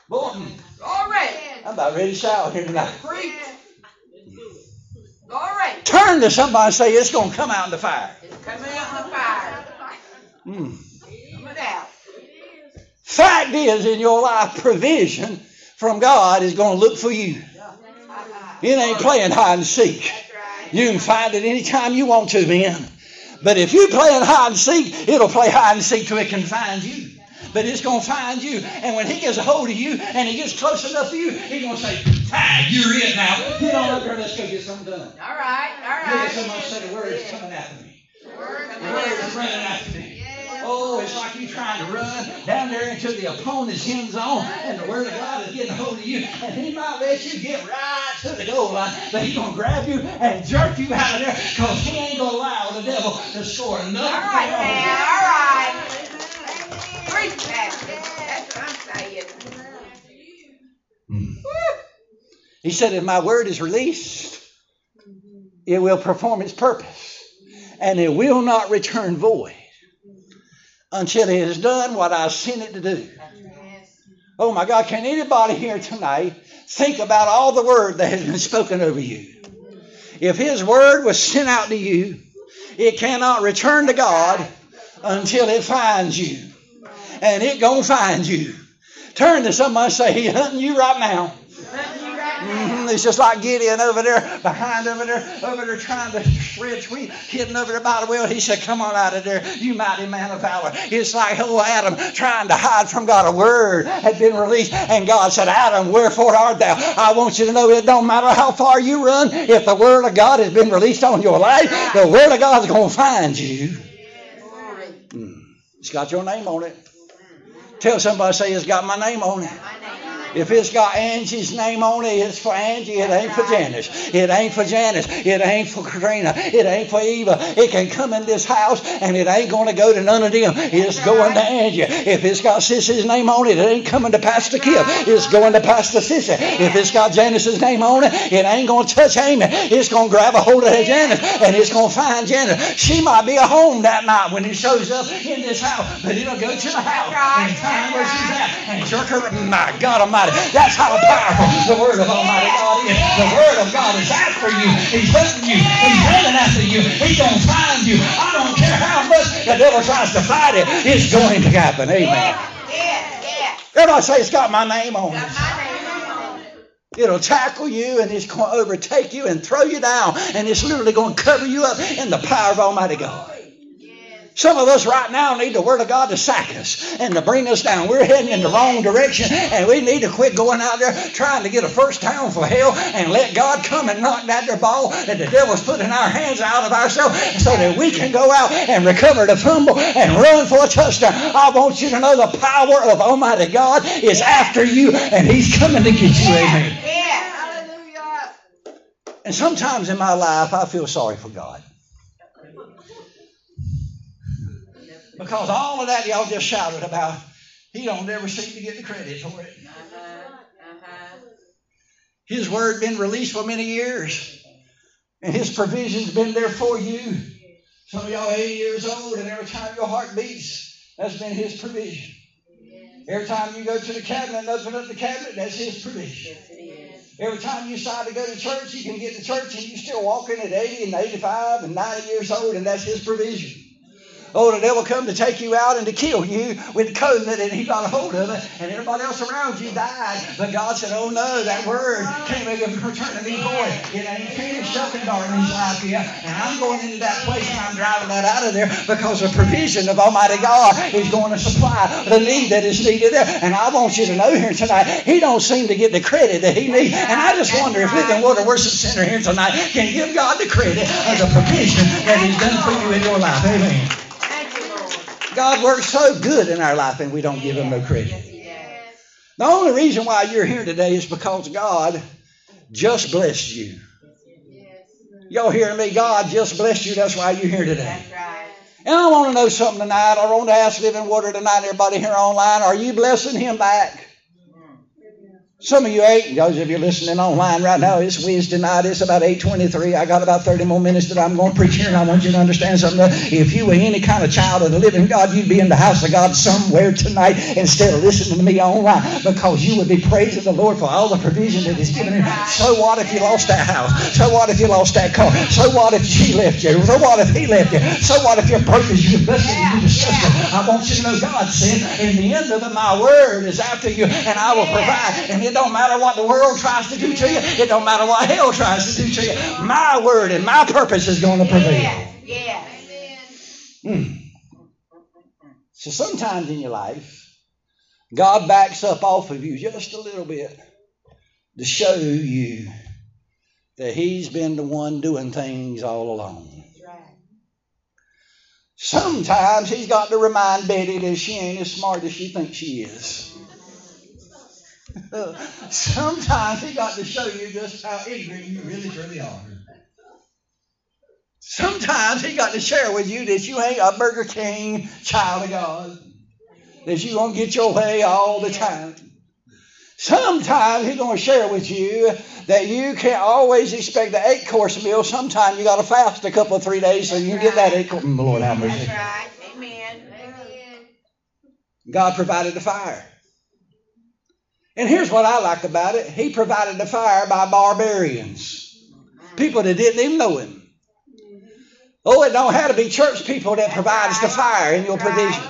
Boy, Glory. I'm about ready to shout here tonight. Preach. Glory. Turn to somebody and say, it's going to come out in the fire. It's coming out in the fire. Mm. Fact is, in your life, provision from God is going to look for you. It ain't playing hide and seek. You can find it anytime you want to, man. But if you're playing hide and seek, it'll play hide and seek till it can find you. But it's going to find you. And when he gets a hold of you and he gets close enough to you, he's going to say, Tag, you're it now. Get on up there, let's go get something done. All right, all right. Look at say the word is coming after me. The word is running after me. Oh, it's like you're trying to run down there into the opponent's end zone, and the word of God is getting hold of you, and he might let you get right to the goal line, but he's gonna grab you and jerk you out of there, cause he ain't gonna allow the devil to score nothing. All right, man. All right. Preach, Pastor. That's what I'm saying. Hmm. He said, if my word is released, it will perform its purpose, and it will not return void until it has done what I sent it to do. Oh my God, can anybody here tonight think about all the word that has been spoken over you? If His word was sent out to you, it cannot return to God until it finds you. And it gonna find you. Turn to somebody and say, He's hunting you right now. Hmm It's just like Gideon over there, behind over there, over there trying to spread wheat, hidden over there by the well. He said, Come on out of there, you mighty man of valor. It's like old Adam trying to hide from God. A word had been released, and God said, Adam, wherefore art thou? I want you to know it don't matter how far you run, if the word of God has been released on your life, the word of God's going to find you. Mm. It's got your name on it. Tell somebody, say, It's got my name on it. My. If it's got Angie's name on it, it's for Angie. It ain't for Janice. It ain't for Janice. It ain't for Katrina. It ain't for Eva. It can come in this house and it ain't going to go to none of them. It's going to Angie. If it's got Sissy's name on it, it ain't coming to Pastor Kip. It's going to Pastor Sissy. If it's got Janice's name on it, it ain't going to touch Amy. It's going to grab a hold of Janice and it's going to find Janice. She might be at home that night when it shows up in this house, but it'll go to the house and find where she's at and jerk her. My God oh Almighty, that's how powerful the Word of Almighty God is. The Word of God is after you. He's hunting you. He's running after you. He's going to find you. I don't care how much the devil tries to fight it. It's going to happen. Amen. Yeah, yeah. Everybody say it's got my name on my name on it. It'll tackle you and it's going to overtake you and throw you down and it's literally going to cover you up in the power of Almighty God. Some of us right now need the Word of God to sack us and to bring us down. We're heading in the wrong direction, and we need to quit going out there trying to get a first down for hell and let God come and knock that there ball that the devil's put in our hands out of ourselves so that we can go out and recover the fumble and run for a touchdown. I want you to know the power of Almighty God is after you, and He's coming to get you. Amen. Yeah. Hallelujah. And sometimes in my life, I feel sorry for God. Because all of that y'all just shouted about, he don't ever seem to get the credit for it. His word been released for many years. And his provision's been there for you. Some of y'all 80 years old, and every time your heart beats, that's been his provision. Every time you go to the cabinet and open up the cabinet, that's his provision. Every time you decide to go to church, you can get to church and you're still walking at 80 and 85 and 90 years old, and that's his provision. Oh, the devil come to take you out and to kill you with COVID, and he got a hold of it, and everybody else around you died. But God said, Oh no, that word return to me void. It ain't finished up in Darlene's life yet. And I'm going into that place and I'm driving that out of there because the provision of Almighty God is going to supply the need that is needed there. And I want you to know here tonight, He don't seem to get the credit that He needs. And I just wonder if Living Water Worship Center here tonight can give God the credit of the provision that He's done for you in your life. Amen. Thank you, Lord. God works so good in our life and we don't give Him no credit. Yes, he does. The only reason why you're here today is because God just blessed you. Y'all hearing me? God just blessed you. That's why you're here today. And I want to know something tonight. I want to ask Living Water tonight, everybody here online, are you blessing Him back? Some of you ain't. Those of you listening online right now, it's Wednesday night. It's about 8.23. I got about 30 more minutes that I'm going to preach here, and I want you to understand something. If you were any kind of child of the living God, you'd be in the house of God somewhere tonight instead of listening to me online because you would be praising the Lord for all the provision that He's given you. So what if you lost that house? So what if you lost that car? So what if she left you? So what if he left you? So what if your purpose, you blessed and you disgusted? I want you to know God said, in the end of it, my word is after you, and I will provide. And it don't matter what the world tries to do to you. It don't matter what hell tries to do to you. My word and my purpose is going to prevail. Yes. Hmm. So sometimes in your life, God backs up off of you just a little bit to show you that He's been the one doing things all along. Sometimes He's got to remind Betty that she ain't as smart as she thinks she is. Sometimes He got to show you just how ignorant you really, truly are. Sometimes He got to share with you that you ain't a Burger King child of God, that you gonna get your way all the time. Sometimes He's gonna share with you that you can't always expect the eight course meal. Sometimes you got to fast a couple of three days so you can get that eight course. Lord have mercy. That's right. Amen. Amen. God provided the fire. And here's what I like about it He provided the fire by barbarians, people that didn't even know Him. Oh, it don't have to be church people that provides the fire in your provision.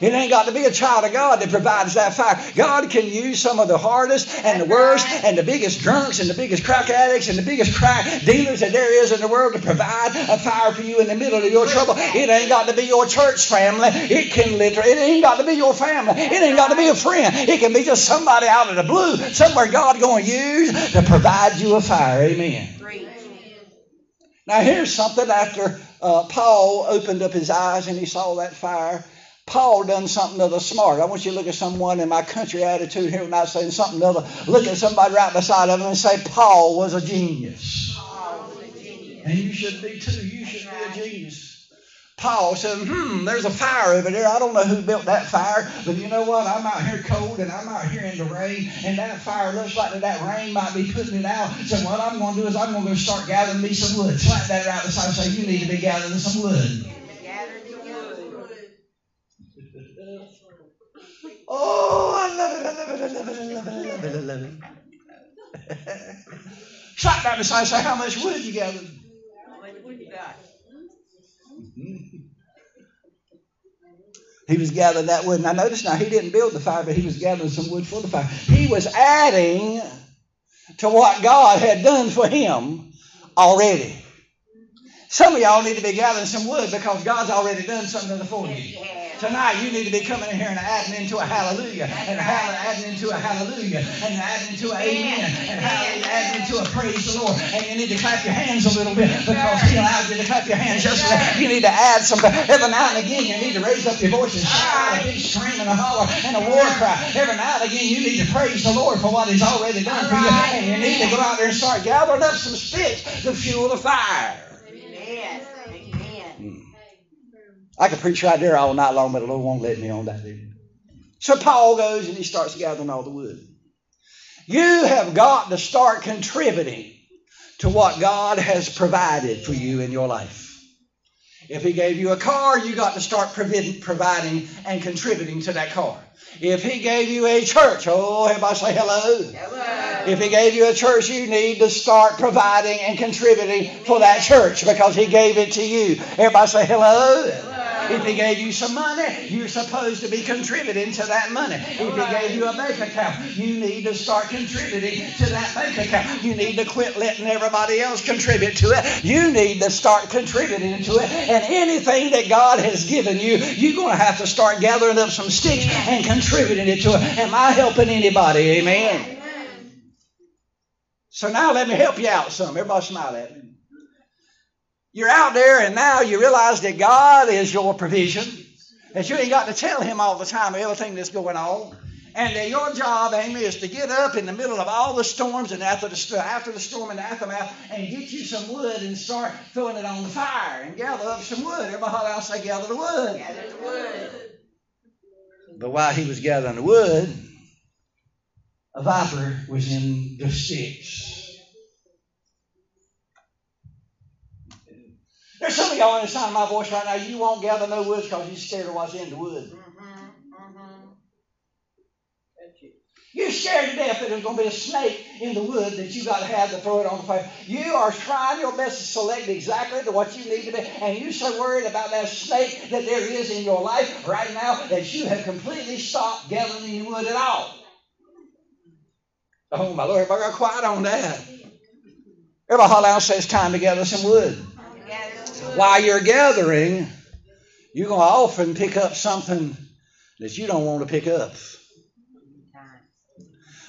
It ain't got to be a child of God that provides that fire. God can use some of the hardest and the worst and the biggest drunks and the biggest crack addicts and the biggest crack dealers that there is in the world to provide a fire for you in the middle of your trouble. It ain't got to be your church family. It can literally, it ain't got to be your family. It ain't got to be a friend. It can be just somebody out of the blue, somewhere God going to use to provide you a fire. Amen. Now, here's something after uh, Paul opened up his eyes and he saw that fire. Paul done something other smart. I want you to look at someone in my country attitude here not saying something other. Look at somebody right beside of them and say, Paul was a genius. And you should be too. You should be a genius. Paul said, hmm, there's a fire over there. I don't know who built that fire, but you know what? I'm out here cold and I'm out here in the rain, and that fire looks like that rain might be putting it out. So what I'm going to do is I'm going to go start gathering me some wood. Slap that right beside and say, you need to be gathering some wood. Oh, I love it, I love it, I love it, I love it, I love it, I love it. Slap that beside and say, how much wood you gathered? How much wood got? He was gathering that wood. Now, notice now, he didn't build the fire, but he was gathering some wood for the fire. He was adding to what God had done for him already. Some of y'all need to be gathering some wood because God's already done something for you. Tonight, you need to be coming in here and adding into a hallelujah, and adding into a hallelujah, and adding into a amen, and adding into a praise the Lord. And you need to clap your hands a little bit because He allowed you to clap your hands just little. You need to add something. Every now and again, you need to raise up your voice and shout a big scream and a holler and a war cry. Every now and again, you need to praise the Lord for what He's already done for you. And you need to go out there and start gathering up some sticks to fuel the fire. Amen. Amen. I could preach right there all night long, but the Lord won't let me on that. Dude. So Paul goes and he starts gathering all the wood. You have got to start contributing to what God has provided for you in your life. If He gave you a car, you got to start providing and contributing to that car. If He gave you a church, oh, everybody say hello. Hello. If He gave you a church, you need to start providing and contributing for that church because He gave it to you. Everybody say hello. Hello. If he gave you some money, you're supposed to be contributing to that money. If he gave you a bank account, you need to start contributing to that bank account. You need to quit letting everybody else contribute to it. You need to start contributing to it. And anything that God has given you, you're going to have to start gathering up some sticks and contributing it to it. Am I helping anybody? Amen. So now let me help you out some. Everybody smile at me. You're out there and now you realize that God is your provision. That you ain't got to tell him all the time everything that's going on. And that your job, Amy, is to get up in the middle of all the storms and after the, after the storm and the aftermath and get you some wood and start throwing it on the fire and gather up some wood. Everybody else say gather the wood. Gather the wood. But while he was gathering the wood, a viper was in the sticks. There's some of y'all in the sound of my voice right now, you won't gather no wood because you're scared of what's in the wood. Mm-hmm. Mm-hmm. You're scared to death that there's going to be a snake in the wood that you got to have to throw it on the fire. You are trying your best to select exactly to what you need to be, and you're so worried about that snake that there is in your life right now that you have completely stopped gathering any wood at all. Oh my Lord, everybody got quiet on that. Everybody holler out say it's time to gather some wood. While you're gathering, you're going to often pick up something that you don't want to pick up.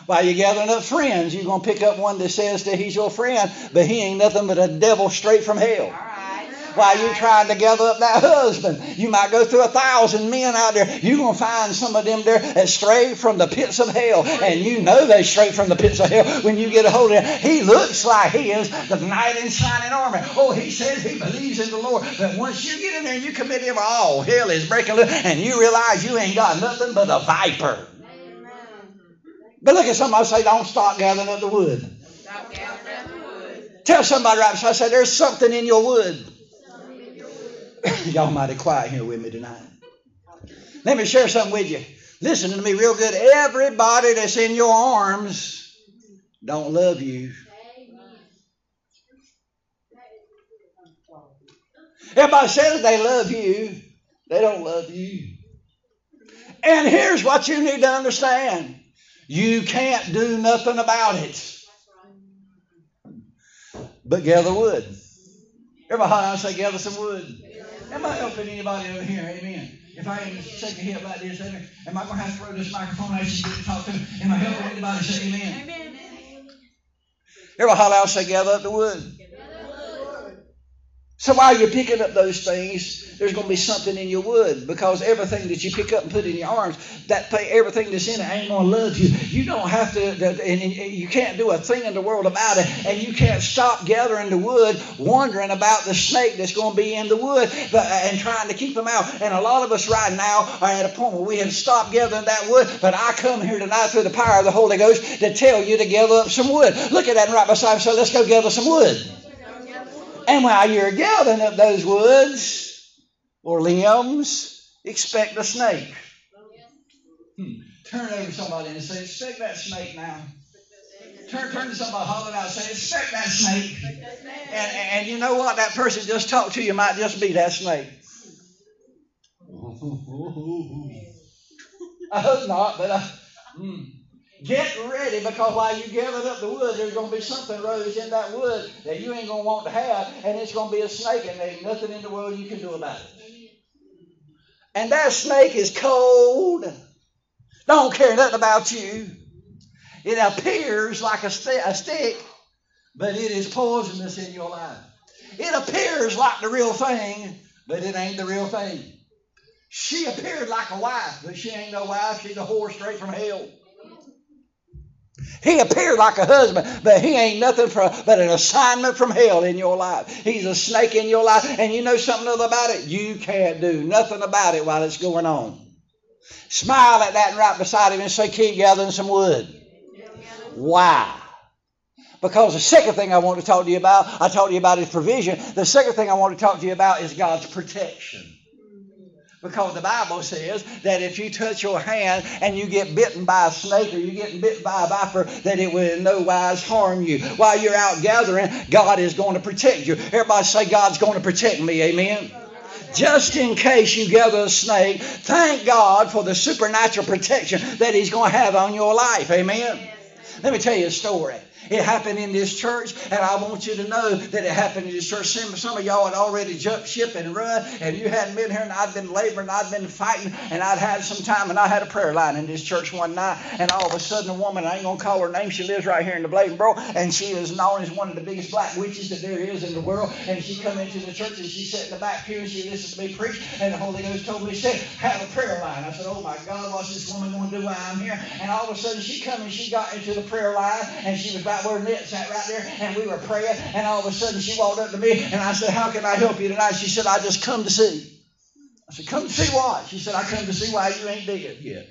While you're gathering up friends, you're going to pick up one that says that he's your friend, but he ain't nothing but a devil straight from hell while you're trying to gather up that husband. You might go through a thousand men out there. You're going to find some of them there that stray from the pits of hell. And you know they stray from the pits of hell when you get a hold of him. He looks like he is the knight in shining armor. Oh, he says he believes in the Lord. But once you get in there and you commit him, all hell is breaking loose. And you realize you ain't got nothing but a viper. But look at somebody say, don't stop gathering up the wood. Stop gathering up the wood. Tell somebody right beside, say, there's something in your wood. Y'all mighty quiet here with me tonight. Let me share something with you. Listen to me real good. Everybody that's in your arms don't love you. Everybody says they love you. They don't love you. And here's what you need to understand. You can't do nothing about it. But gather wood. Everybody say gather some wood. Am I helping anybody over here? Amen. If I am take a hit like this, amen. Am I going to have to throw this microphone at you to talk to? Am I helping anybody? Say amen. Amen. Everybody holler out, say gather up the wood. So while you're picking up those things, there's going to be something in your wood because everything that you pick up and put in your arms, that thing, everything that's in it ain't going to love you. You don't have to, and you can't do a thing in the world about it, and you can't stop gathering the wood, wondering about the snake that's going to be in the wood, and trying to keep them out. And a lot of us right now are at a point where we have stopped gathering that wood. But I come here tonight through the power of the Holy Ghost to tell you to gather up some wood. Look at that right beside me. So let's go gather some wood. And while you're gathering up those woods or limbs, expect a snake. Hmm. Turn over to somebody and say, expect that snake now. Turn, turn to somebody, holler out, say, expect that snake. And, and you know what? That person just talked to you might just be that snake. I hope not, but I, mm. Get ready because while you gathering up the wood, there's going to be something rose in that wood that you ain't going to want to have, and it's going to be a snake, and there ain't nothing in the world you can do about it. And that snake is cold. Don't care nothing about you. It appears like a, st- a stick, but it is poisonous in your life. It appears like the real thing, but it ain't the real thing. She appeared like a wife, but she ain't no wife. She's a whore straight from hell. He appeared like a husband, but he ain't nothing for, but an assignment from hell in your life. He's a snake in your life, and you know something about it? You can't do nothing about it while it's going on. Smile at that and right beside him and say, Keep gathering some wood. Why? Because the second thing I want to talk to you about, I talked to you about his provision. The second thing I want to talk to you about is God's protection. Because the Bible says that if you touch your hand and you get bitten by a snake or you get bitten by a viper, that it will in no wise harm you. While you're out gathering, God is going to protect you. Everybody say, God's going to protect me. Amen. Just in case you gather a snake, thank God for the supernatural protection that He's going to have on your life. Amen. Let me tell you a story. It happened in this church, and I want you to know that it happened in this church. Some, of y'all had already jumped ship and run, and you hadn't been here, and I'd been laboring, I'd been fighting, and I'd had some time, and I had a prayer line in this church one night, and all of a sudden a woman, I ain't going to call her name, she lives right here in the Bladenboro, and she is known as one of the biggest black witches that there is in the world, and she come into the church, and she sat in the back pew, and she listened to me preach, and the Holy Ghost told me, said, have a prayer line. I said, oh my God, what's this woman going to do while I'm here? And all of a sudden she come and she got into the prayer line, and she was about where Ned sat right there and we were praying, and all of a sudden she walked up to me and I said, How can I help you tonight? She said, I just come to see. I said, Come to see what? She said, I come to see why you ain't dead yet.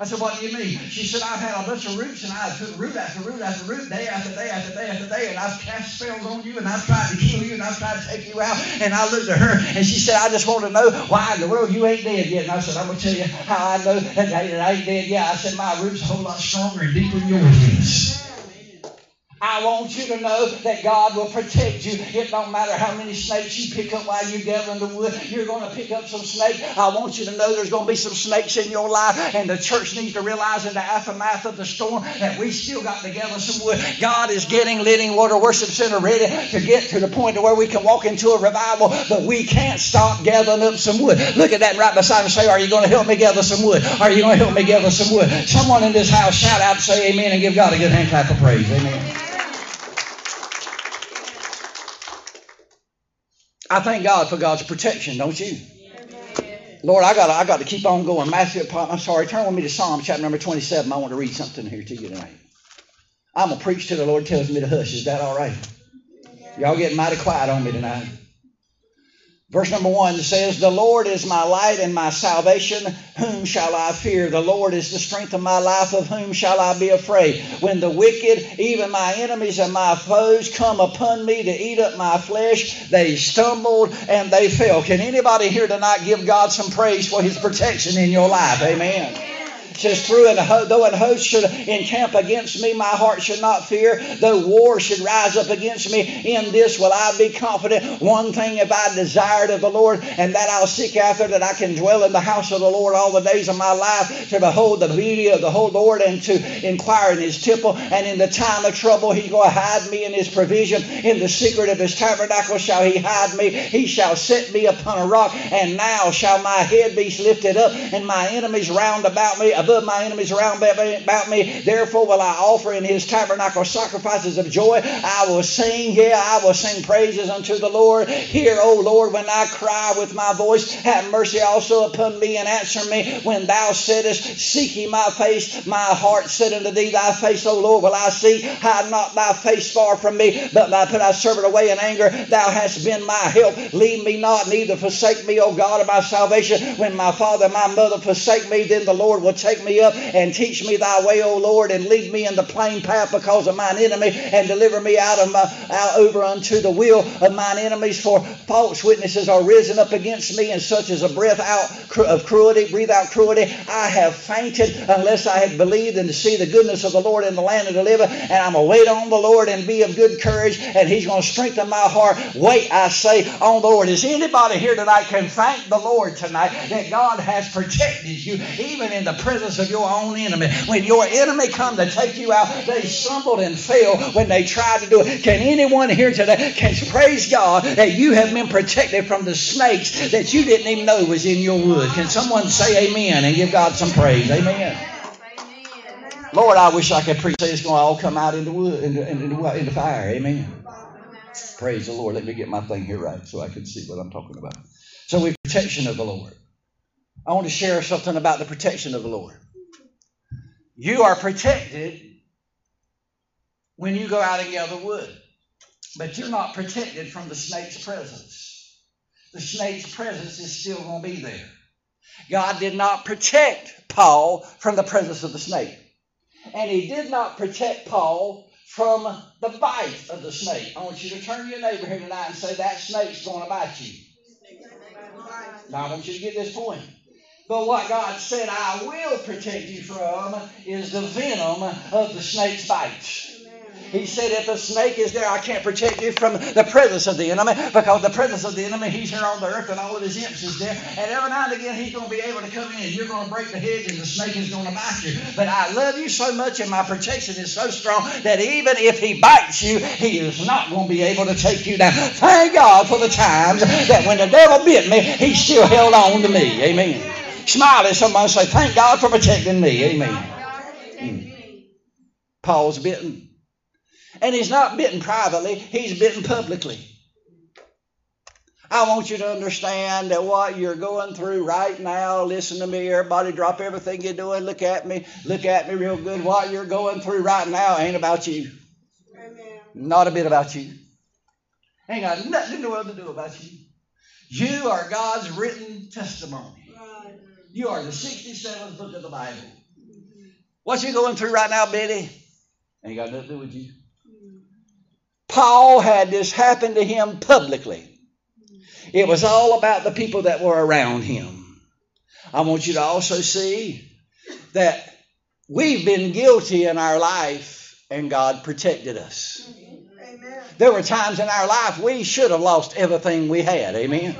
I said, What do you mean? She said, I've had a bunch of roots and I've took root after root after root, day after day after day after day, and I've cast spells on you and I've tried to kill you and I've tried to take you out. And I looked at her and she said, I just want to know why in the world you ain't dead yet. And I said, I'm going to tell you how I know that I ain't dead yet. I said, My roots a whole lot stronger and deeper than yours is. I want you to know that God will protect you. It don't matter how many snakes you pick up while you're gathering the wood, you're going to pick up some snakes. I want you to know there's going to be some snakes in your life, and the church needs to realize in the aftermath of the storm that we still got to gather some wood. God is getting Living Water Worship Center ready to get to the point to where we can walk into a revival, but we can't stop gathering up some wood. Look at that right beside and say, Are you going to help me gather some wood? Are you going to help me gather some wood? Someone in this house shout out, and say amen, and give God a good hand clap of praise. Amen. I thank God for God's protection, don't you? Lord, I got I got to keep on going. Matthew, I'm sorry. Turn with me to Psalm chapter number 27. I want to read something here to you tonight. I'm gonna preach till the Lord tells me to hush. Is that all right? Y'all getting mighty quiet on me tonight. Verse number one says, The Lord is my light and my salvation. Whom shall I fear? The Lord is the strength of my life. Of whom shall I be afraid? When the wicked, even my enemies and my foes, come upon me to eat up my flesh, they stumbled and they fell. Can anybody here tonight give God some praise for his protection in your life? Amen says, Through and though an host should encamp against me, my heart should not fear. Though war should rise up against me, in this will I be confident. One thing have I desired of the Lord, and that I'll seek after, that I can dwell in the house of the Lord all the days of my life, to behold the beauty of the whole Lord, and to inquire in his temple. And in the time of trouble, he's going to hide me in his provision. In the secret of his tabernacle shall he hide me. He shall set me upon a rock, and now shall my head be lifted up, and my enemies round about me. Of above my enemies around about me. Therefore will I offer in his tabernacle sacrifices of joy. I will sing, yeah, I will sing praises unto the Lord. Hear, O Lord, when I cry with my voice. Have mercy also upon me and answer me. When thou saidest, Seek ye my face, my heart said unto thee, Thy face, O Lord, will I see. Hide not thy face far from me, but thou put thy servant away in anger. Thou hast been my help. Leave me not, neither forsake me, O God of my salvation. When my father and my mother forsake me, then the Lord will take me up and teach me thy way, O Lord, and lead me in the plain path because of mine enemy, and deliver me out of my out over unto the will of mine enemies. For false witnesses are risen up against me, and such as a breath out of cruelty, breathe out cruelty. I have fainted unless I had believed and to see the goodness of the Lord in the land of the living. And I'm to wait on the Lord and be of good courage, and He's to strengthen my heart. Wait, I say, on the Lord. Is anybody here tonight can thank the Lord tonight that God has protected you even in the presence of your own enemy? When your enemy come to take you out, they stumbled and fell when they tried to do it. Can anyone here today can praise God that you have been protected from the snakes that you didn't even know was in your wood? Can someone say amen and give God some praise? Amen. Lord, I wish I could preach. It's going to all come out in the wood, into, into, into fire. Amen. Praise the Lord. Let me get my thing here right so I can see what I'm talking about. So, we protection of the Lord. I want to share something about the protection of the Lord. You are protected when you go out and gather wood, but you're not protected from the snake's presence. The snake's presence is still going to be there. God did not protect Paul from the presence of the snake. And he did not protect Paul from the bite of the snake. I want you to turn to your neighbor here tonight and say, That snake's going to bite you. Now, I want you to get this point. But what God said I will protect you from is the venom of the snake's bites. He said, if a snake is there, I can't protect you from the presence of the enemy because the presence of the enemy, he's here on the earth and all of his imps is there. And every now and again, he's going to be able to come in and you're going to break the hedge and the snake is going to bite you. But I love you so much and my protection is so strong that even if he bites you, he is not going to be able to take you down. Thank God for the times that when the devil bit me, he still held on to me. Amen. Smile at somebody and say, Thank God for protecting me. Amen. Hmm. Paul's bitten. And he's not bitten privately, he's bitten publicly. I want you to understand that what you're going through right now, listen to me, everybody, drop everything you're doing, look at me, look at me real good. What you're going through right now ain't about you. Amen. Not a bit about you. Ain't got nothing in the world to do about you. You are God's written testimony. You are the 67th book of the Bible. What you going through right now, Betty? Ain't got nothing to do with you. Paul had this happen to him publicly. It was all about the people that were around him. I want you to also see that we've been guilty in our life and God protected us. There were times in our life we should have lost everything we had. Amen.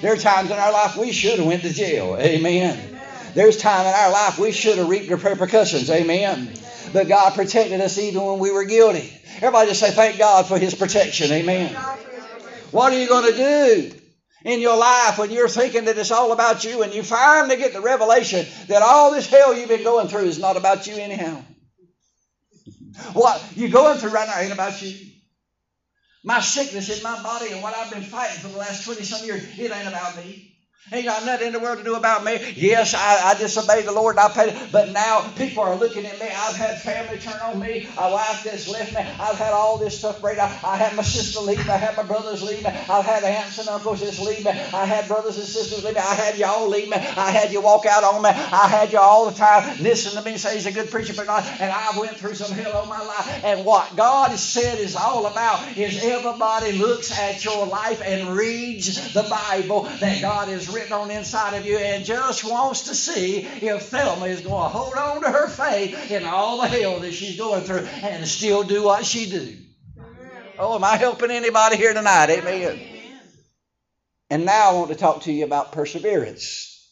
There are times in our life we should have went to jail. Amen. Amen. There's time in our life we should have reaped the repercussions. Amen. But God protected us even when we were guilty. Everybody just say, Thank God for His protection. Amen. What are you going to do? in your life when you're thinking that it's all about you and you finally get the revelation that all this hell you've been going through is not about you anyhow. What you're going through right now ain't about you. My sickness in my body and what I've been fighting for the last 20 some years, it ain't about me. Ain't got nothing in the world to do about me. Yes, I, I disobeyed the Lord I paid. But now people are looking at me. I've had family turn on me. A wife that's left me. I've had all this stuff break out. I had my sister leave me. I had my brothers leave me. I've had aunts and uncles just leave me. I had brothers and sisters leave me. I had y'all leave me. I had you walk out on me. I had you all the time listen to me say he's a good preacher, but not. And I went through some hell all my life. And what God has said is all about is everybody looks at your life and reads the Bible that God has written on the inside of you and just wants to see if Thelma is going to hold on to her faith in all the hell that she's going through and still do what she do. Oh, am I helping anybody here tonight? Amen. And now I want to talk to you about perseverance.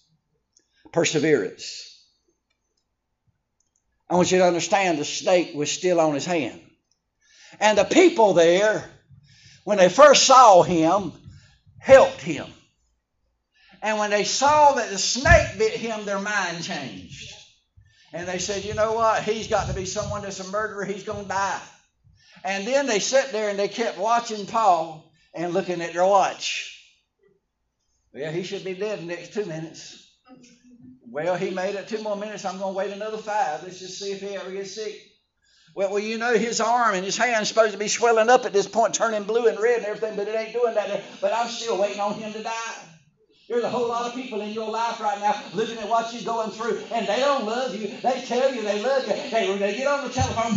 Perseverance. I want you to understand the snake was still on his hand. And the people there, when they first saw him, helped him. And when they saw that the snake bit him, their mind changed. And they said, you know what? He's got to be someone that's a murderer. He's going to die. And then they sat there and they kept watching Paul and looking at their watch. Well, he should be dead in the next two minutes. Well, he made it two more minutes. I'm going to wait another five. Let's just see if he ever gets sick. Well, well, you know his arm and his hand's supposed to be swelling up at this point, turning blue and red and everything, but it ain't doing that. But I'm still waiting on him to die. There's a whole lot of people in your life right now looking at what you're going through, and they don't love you. They tell you they love you. They, they get on the telephone.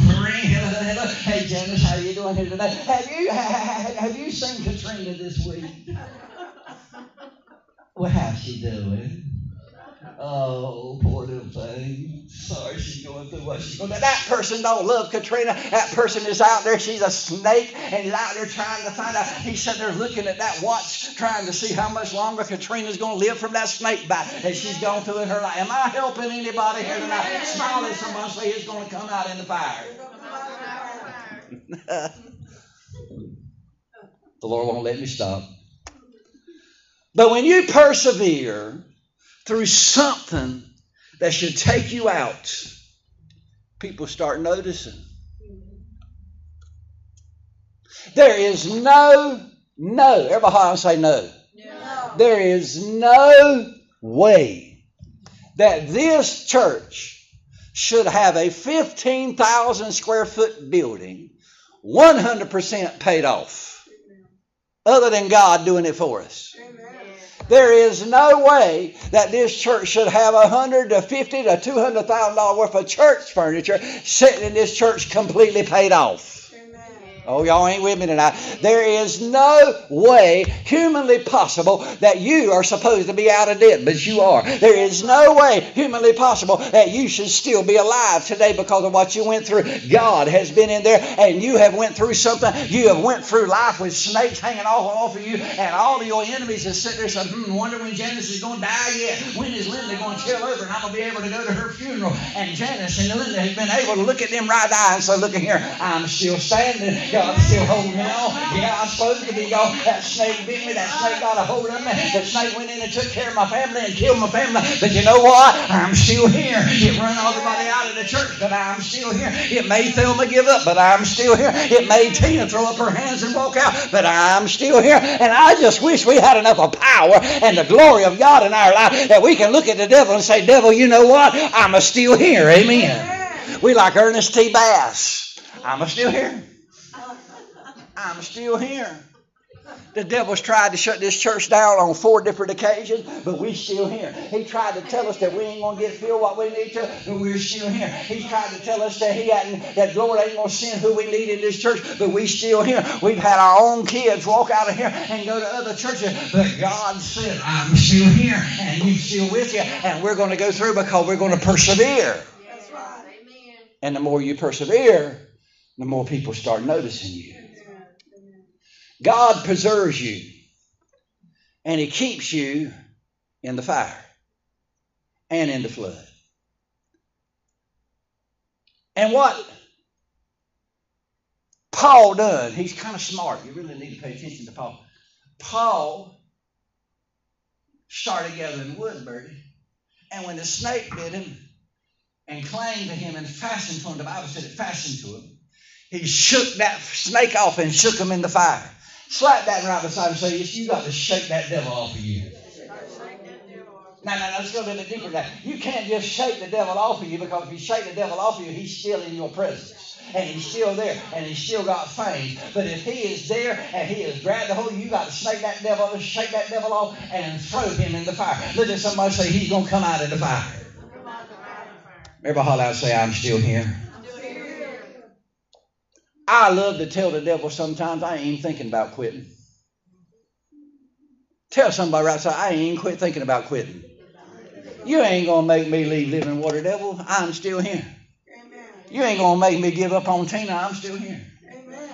Hey, Janice, how you doing here today? Have you have you seen Katrina this week? Well, how's she doing? Oh, poor little thing. Sorry she's going through what she's going through. That person don't love Katrina. That person is out there. She's a snake and he's out there trying to find out. He's sitting there looking at that watch, trying to see how much longer Katrina's going to live from that snake bite that she's gone through in her life. Am I helping anybody here tonight? Smile at someone say it's going to come out in the fire. the Lord won't let me stop. But when you persevere, through something that should take you out, people start noticing. There is no, no, everybody say no. no. There is no way that this church should have a 15,000 square foot building 100% paid off, other than God doing it for us. There is no way that this church should have a hundred to fifty to two hundred thousand dollars worth of church furniture sitting in this church completely paid off. Oh, y'all ain't with me tonight. There is no way humanly possible that you are supposed to be out of debt, but you are. There is no way humanly possible that you should still be alive today because of what you went through. God has been in there, and you have went through something. You have went through life with snakes hanging off of you, and all of your enemies are sitting there saying, "Hmm, wonder when Janice is going to die yet. When is Linda going to chill over, and I'm going to be able to go to her funeral?" And Janice and Linda have been able to look at them right eye and say, "Look at here, I'm still standing." God's still holding on. Yeah, I'm supposed to be gone. That snake bit me. That snake got a hold of me. The snake went in and took care of my family and killed my family. But you know what? I'm still here. It run everybody out of the church, but I'm still here. It made Thelma give up, but I'm still here. It made Tina throw up her hands and walk out, but I'm still here. And I just wish we had enough of power and the glory of God in our life that we can look at the devil and say, Devil, you know what? I'm still here. Amen. We like Ernest T. Bass. I'm still here. I'm still here. The devil's tried to shut this church down on four different occasions, but we're still here. He tried to tell us that we ain't going to get filled what we need to, but we're still here. He tried to tell us that he hadn't, that Lord ain't to send who we need in this church, but we still here. We've had our own kids walk out of here and go to other churches, but God said, I'm still here, and He's still with you, and we're going to go through because we're going to persevere. That's right. Amen. And the more you persevere, the more people start noticing you. God preserves you and He keeps you in the fire and in the flood. And what Paul done, he's kind of smart. You really need to pay attention to Paul. Paul started gathering wood, Bertie. And when the snake bit him and clung to him and fastened to him, the Bible said it fastened to him, he shook that snake off and shook him in the fire. Slap that right beside him and say, You got to shake that devil off of you. No, no, no, let's go a little deeper than that. You can't just shake the devil off of you because if you shake the devil off of you, he's still in your presence. And he's still there, and he's still got fame. But if he is there and he has grabbed the hold, you got to shake that devil, shake that devil off, and throw him in the fire. Look at somebody say he's gonna come out of the fire. Everybody holler out and say, I'm still here. I love to tell the devil sometimes I ain't even thinking about quitting. Tell somebody right side, I ain't even quit thinking about quitting. You ain't gonna make me leave living water, devil. I'm still here. You ain't gonna make me give up on Tina. I'm still here.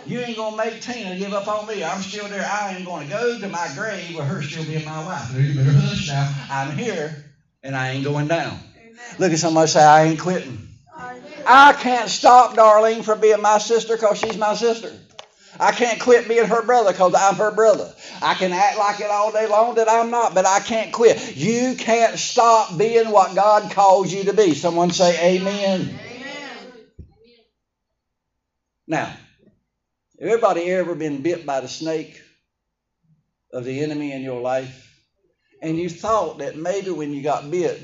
You ain't gonna make Tina give up on me. I'm still there. I ain't gonna go to my grave with her still being my wife. You better hush now. I'm here and I ain't going down. Look at somebody say, I ain't quitting. I can't stop Darlene from being my sister because she's my sister. I can't quit being her brother because I'm her brother. I can act like it all day long that I'm not, but I can't quit. You can't stop being what God calls you to be. Someone say amen. Amen. Now, have everybody ever been bit by the snake of the enemy in your life? And you thought that maybe when you got bit,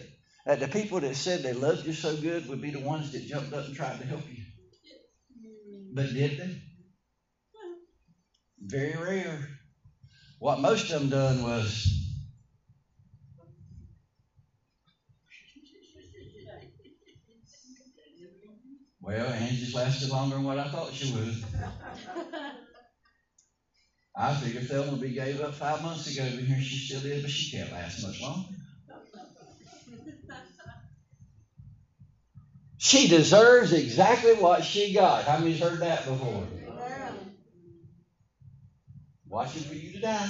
that the people that said they loved you so good would be the ones that jumped up and tried to help you. But did they? Very rare. What most of them done was Well, Angie just lasted longer than what I thought she would. I figured Thelma would be gave up five months ago, but here she still is, but she can't last much longer. She deserves exactly what she got. How many's heard that before? Watching for you to die.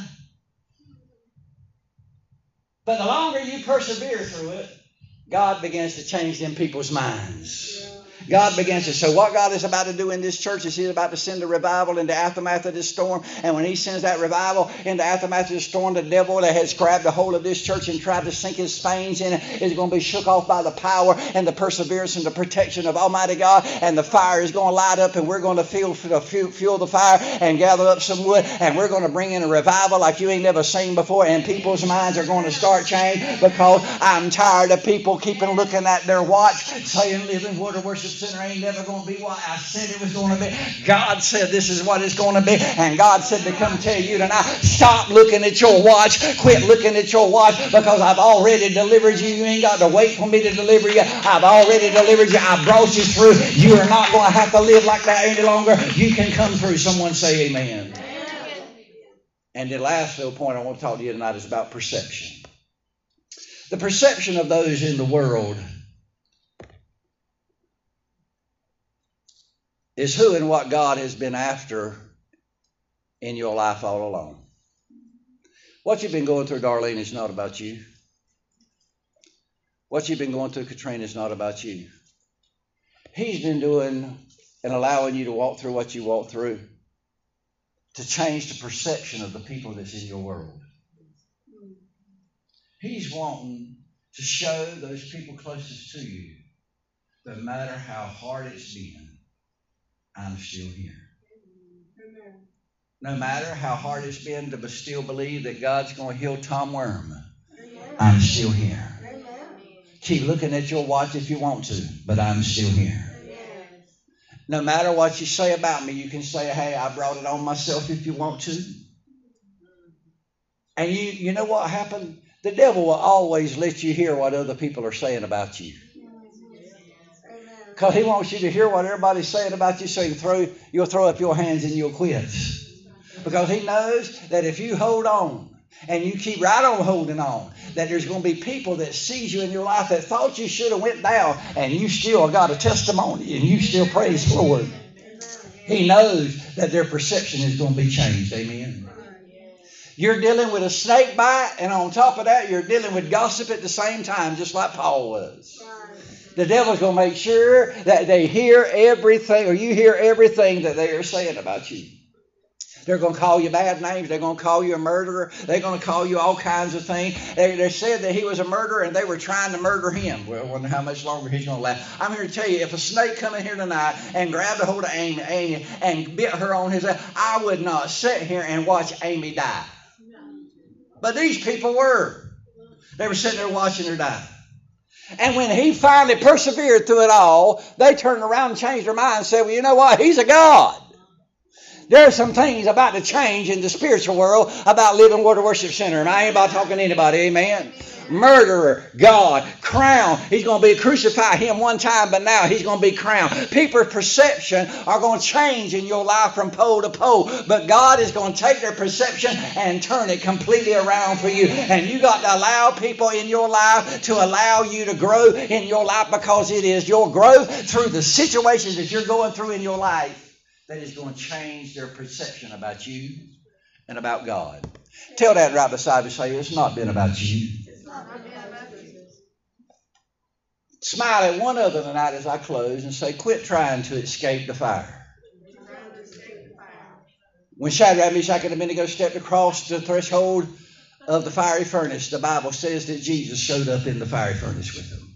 But the longer you persevere through it, God begins to change them people's minds. God begins to. So what God is about to do in this church is He's about to send a revival in the aftermath of this storm. And when He sends that revival in the aftermath of this storm, the devil that has grabbed a hold of this church and tried to sink his fangs in it is going to be shook off by the power and the perseverance and the protection of Almighty God. And the fire is going to light up, and we're going to fuel, fuel the fire and gather up some wood, and we're going to bring in a revival like you ain't never seen before. And people's minds are going to start changing because I'm tired of people keeping looking at their watch, saying, "Living water worship center ain't never going to be what I said it was going to be. God said this is what it's going to be. And God said to come tell you tonight, stop looking at your watch. Quit looking at your watch because I've already delivered you. You ain't got to wait for me to deliver you. I've already delivered you. I brought you through. You are not going to have to live like that any longer. You can come through. Someone say amen. And the last little point I want to talk to you tonight is about perception. The perception of those in the world is who and what God has been after in your life all along. What you've been going through, Darlene, is not about you. What you've been going through, Katrina, is not about you. He's been doing and allowing you to walk through what you walk through to change the perception of the people that's in your world. He's wanting to show those people closest to you no matter how hard it's been, I'm still here. No matter how hard it's been to still believe that God's going to heal Tom Worm, I'm still here. Keep looking at your watch if you want to, but I'm still here. No matter what you say about me, you can say, hey, I brought it on myself if you want to. And you, you know what happened? The devil will always let you hear what other people are saying about you. Because he wants you to hear what everybody's saying about you so you throw, you'll throw up your hands and you'll quit. Because he knows that if you hold on and you keep right on holding on, that there's going to be people that sees you in your life that thought you should have went down and you still got a testimony and you still praise the Lord. He knows that their perception is going to be changed. Amen. You're dealing with a snake bite, and on top of that, you're dealing with gossip at the same time, just like Paul was. The devil's going to make sure that they hear everything, or you hear everything that they are saying about you. They're going to call you bad names. They're going to call you a murderer. They're going to call you all kinds of things. They, they said that he was a murderer and they were trying to murder him. Well, I wonder how much longer he's going to last. I'm here to tell you, if a snake come in here tonight and grabbed a hold of Amy, Amy and bit her on his, I would not sit here and watch Amy die. But these people were. They were sitting there watching her die. And when he finally persevered through it all, they turned around and changed their mind and said, Well, you know what? He's a God. There are some things about to change in the spiritual world about Living Water Worship Center. And I ain't about talking to anybody, amen. Murderer, God, crown. He's going to be crucified him one time, but now he's going to be crowned. People's perception are going to change in your life from pole to pole, but God is going to take their perception and turn it completely around for you. And you got to allow people in your life to allow you to grow in your life because it is your growth through the situations that you're going through in your life that is going to change their perception about you and about God. Tell that right beside you, say, it's not been about you. Smile at one other tonight as I close and say, quit trying to escape the fire. When Shadrach, Meshach, and Abednego stepped across the threshold of the fiery furnace, the Bible says that Jesus showed up in the fiery furnace with them.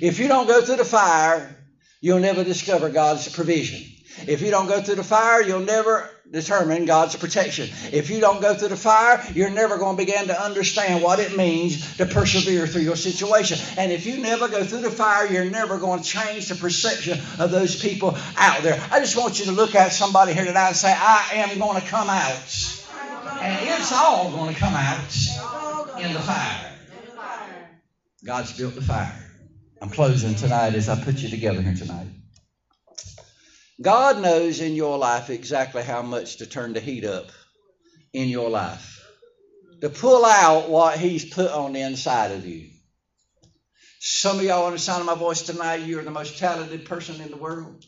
If you don't go through the fire, you'll never discover God's provision. If you don't go through the fire, you'll never determine God's protection. If you don't go through the fire, you're never going to begin to understand what it means to persevere through your situation. And if you never go through the fire, you're never going to change the perception of those people out there. I just want you to look at somebody here tonight and say, I am going to come out. And it's all going to come out in the fire. God's built the fire. I'm closing tonight as I put you together here tonight. God knows in your life exactly how much to turn the heat up in your life, to pull out what He's put on the inside of you. Some of y'all, on the sound of my voice tonight, you're the most talented person in the world.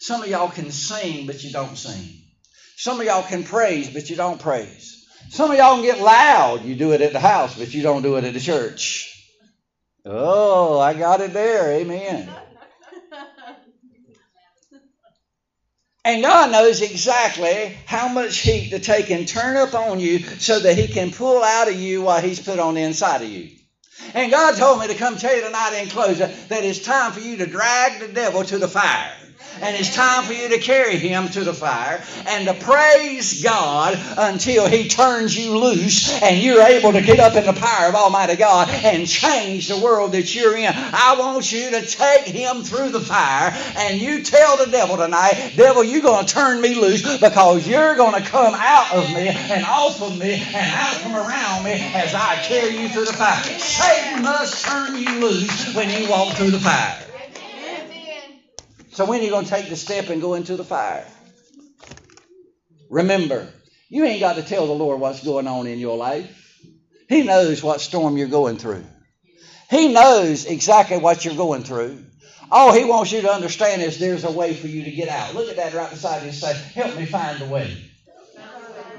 Some of y'all can sing, but you don't sing. Some of y'all can praise, but you don't praise. Some of y'all can get loud. You do it at the house, but you don't do it at the church. Oh, I got it there. Amen. And God knows exactly how much heat to take and turn up on you so that He can pull out of you what He's put on the inside of you. And God told me to come tell you tonight in closing that it's time for you to drag the devil to the fire and it's time for you to carry him to the fire and to praise God until he turns you loose and you're able to get up in the power of Almighty God and change the world that you're in. I want you to take him through the fire and you tell the devil tonight, devil, you're going to turn me loose because you're going to come out of me and off of me and out from around me as I carry you through the fire. Satan must turn you loose when you walk through the fire. So when are you going to take the step and go into the fire? Remember, you ain't got to tell the Lord what's going on in your life. He knows what storm you're going through. He knows exactly what you're going through. All he wants you to understand is there's a way for you to get out. Look at that right beside you and say, Help me find the way.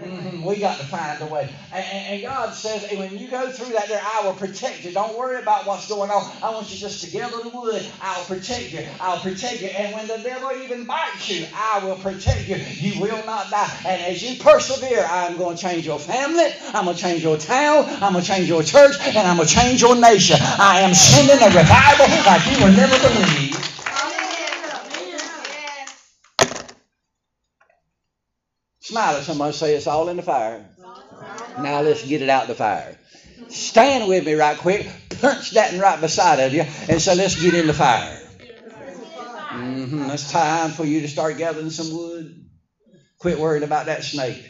Mm-hmm. We got to find a way. And, and, God says, when you go through that there, I will protect you. Don't worry about what's going on. I want you just to gather the wood. I'll protect you. I'll protect you. And when the devil even bites you, I will protect you. You will not die. And as you persevere, I'm going to change your family. I'm going to change your town. I'm going to change your church. And I'm going to change your nation. I am sending a revival like you will never believe. Smile at somebody say it's all in the fire. Now let's get it out the fire. Stand with me right quick. Punch that right beside of you and say, let's get in the fire. Mm-hmm. It's time for you to start gathering some wood. Quit worrying about that snake.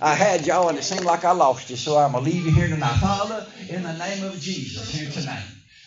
I had y'all and it seemed like I lost you, so I'm going to leave you here tonight. Father, in the name of Jesus, here tonight.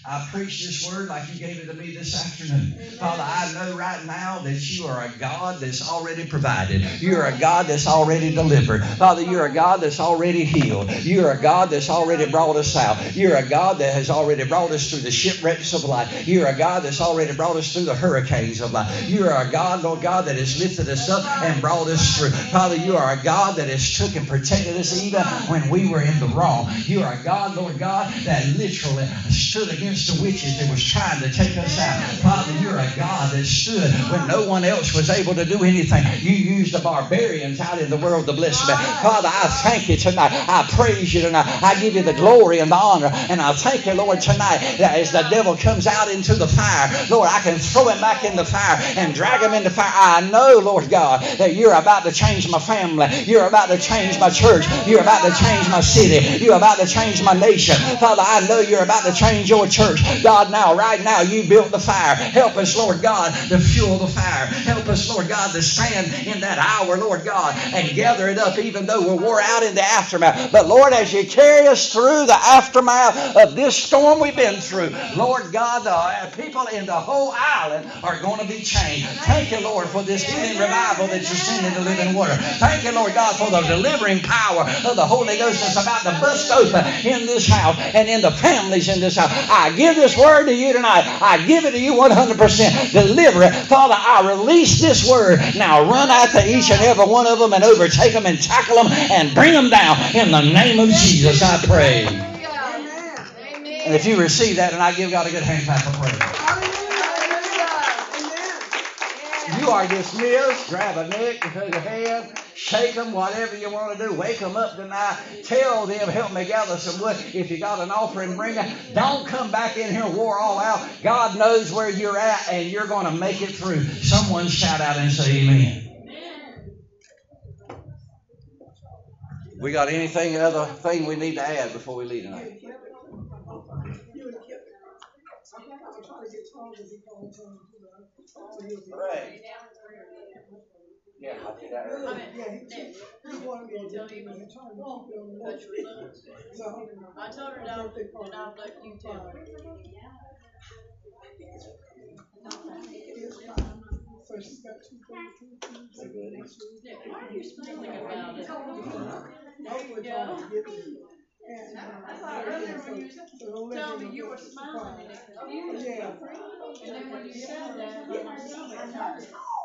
I preach this word like you gave it to me this afternoon. Father, I know right now that you are a God that's already provided. You're a God that's already delivered. Father, you're a God that's already healed. You're a God that's already brought us out. You're a God that has already brought us through the shipwrecks of life. You're a God that's already brought us through the hurricanes of life. You're a God, Lord God, that has lifted us up and brought us through. Father, you are a God that has took and protected us even when we were in the wrong. You are a God, Lord God, that literally stood against against the witches that was trying to take us out. Father, you're a God that stood when no one else was able to do anything. You used the barbarians out in the world to bless me. Father, I thank you tonight. I praise you tonight. I give you the glory and the honor. And I thank you, Lord, tonight that as the devil comes out into the fire, Lord, I can throw him back in the fire and drag him into fire. I know, Lord God, that you're about to change my family. You're about to change my church. You're about to change my city. You're about to change my nation. Father, I know you're about to change your church church. God, now, right now, you built the fire. Help us, Lord God, to fuel the fire. Help us, Lord God, to stand in that hour, Lord God, and gather it up even though we're wore out in the aftermath. But Lord, as you carry us through the aftermath of this storm we've been through, Lord God, the uh, people in the whole island are going to be changed. Thank you, Lord, for this healing revival that you're sending to living water. Thank you, Lord God, for the delivering power of the Holy Ghost that's about to bust open in this house and in the families in this house. I give this word to you tonight. I give it to you 100%. Deliver it. Father, I release this word. Now run after each and every one of them and overtake them and tackle them and bring them down. In the name of Jesus, I pray. And if you receive that, and I give God a good hand clap of praise. You are dismissed. Grab a neck, take a hand. shake them, whatever you want to do. Wake them up tonight. Tell them, help me gather some wood. If you got an offering, bring it. Don't come back in here and wore all out. God knows where you're at, and you're going to make it through. Someone shout out and say amen. We got anything other thing we need to add before we leave tonight? Right. Yeah, I did that earlier. I told her that, and I'll let you tell. So she's got two things. Yeah, Why are you smiling about it? Hopefully trying me. And, I thought earlier when you so don't me me you were smiling and it confused. Yeah. And then when you said that, oh my stomach hurt. I'm like,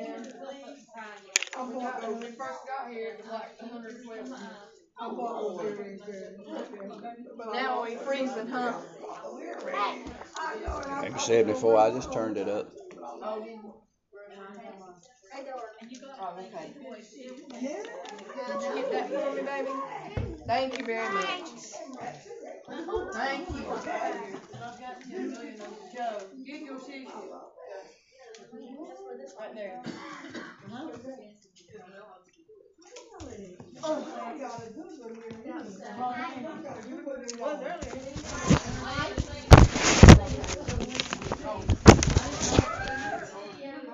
I'm telling you. I'm going When we first got here, it was like two hundred and twelve. I'm going to very, very, but I Now know we it's- freezing, huh? I know, and I- Like I said before, I just turned it up. Oh, okay. Yeah. Did you get that for me, baby? Thank you very much. Thank you. Get your tissue. Right there.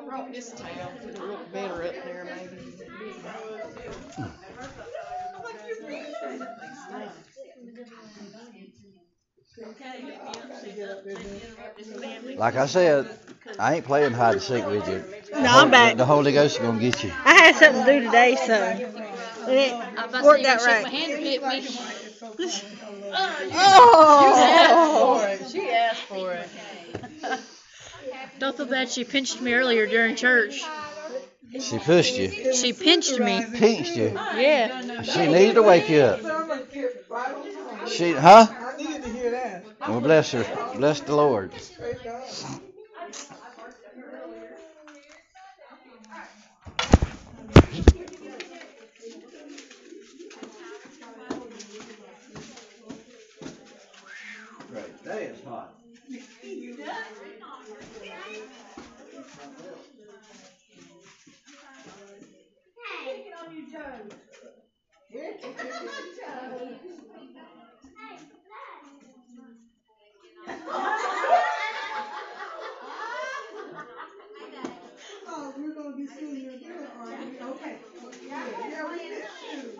I this towel to the look better up there, maybe. Like I said, I ain't playing hide and seek with you. No, I'm back. The Holy Ghost is gonna get you. I had something to do today, so and it worked out right. Oh! She asked for it. Don't feel bad. She pinched me earlier during church. She pushed you, She pinched me. pinched you. Yeah. She needed to wake you up. Sermon kept right on time. She, huh? I needed to hear that. Well, bless her. Bless the Lord. Great. That is hot. Oh, we're gonna be seeing you again, are we? Okay. Yeah, yeah, we miss you.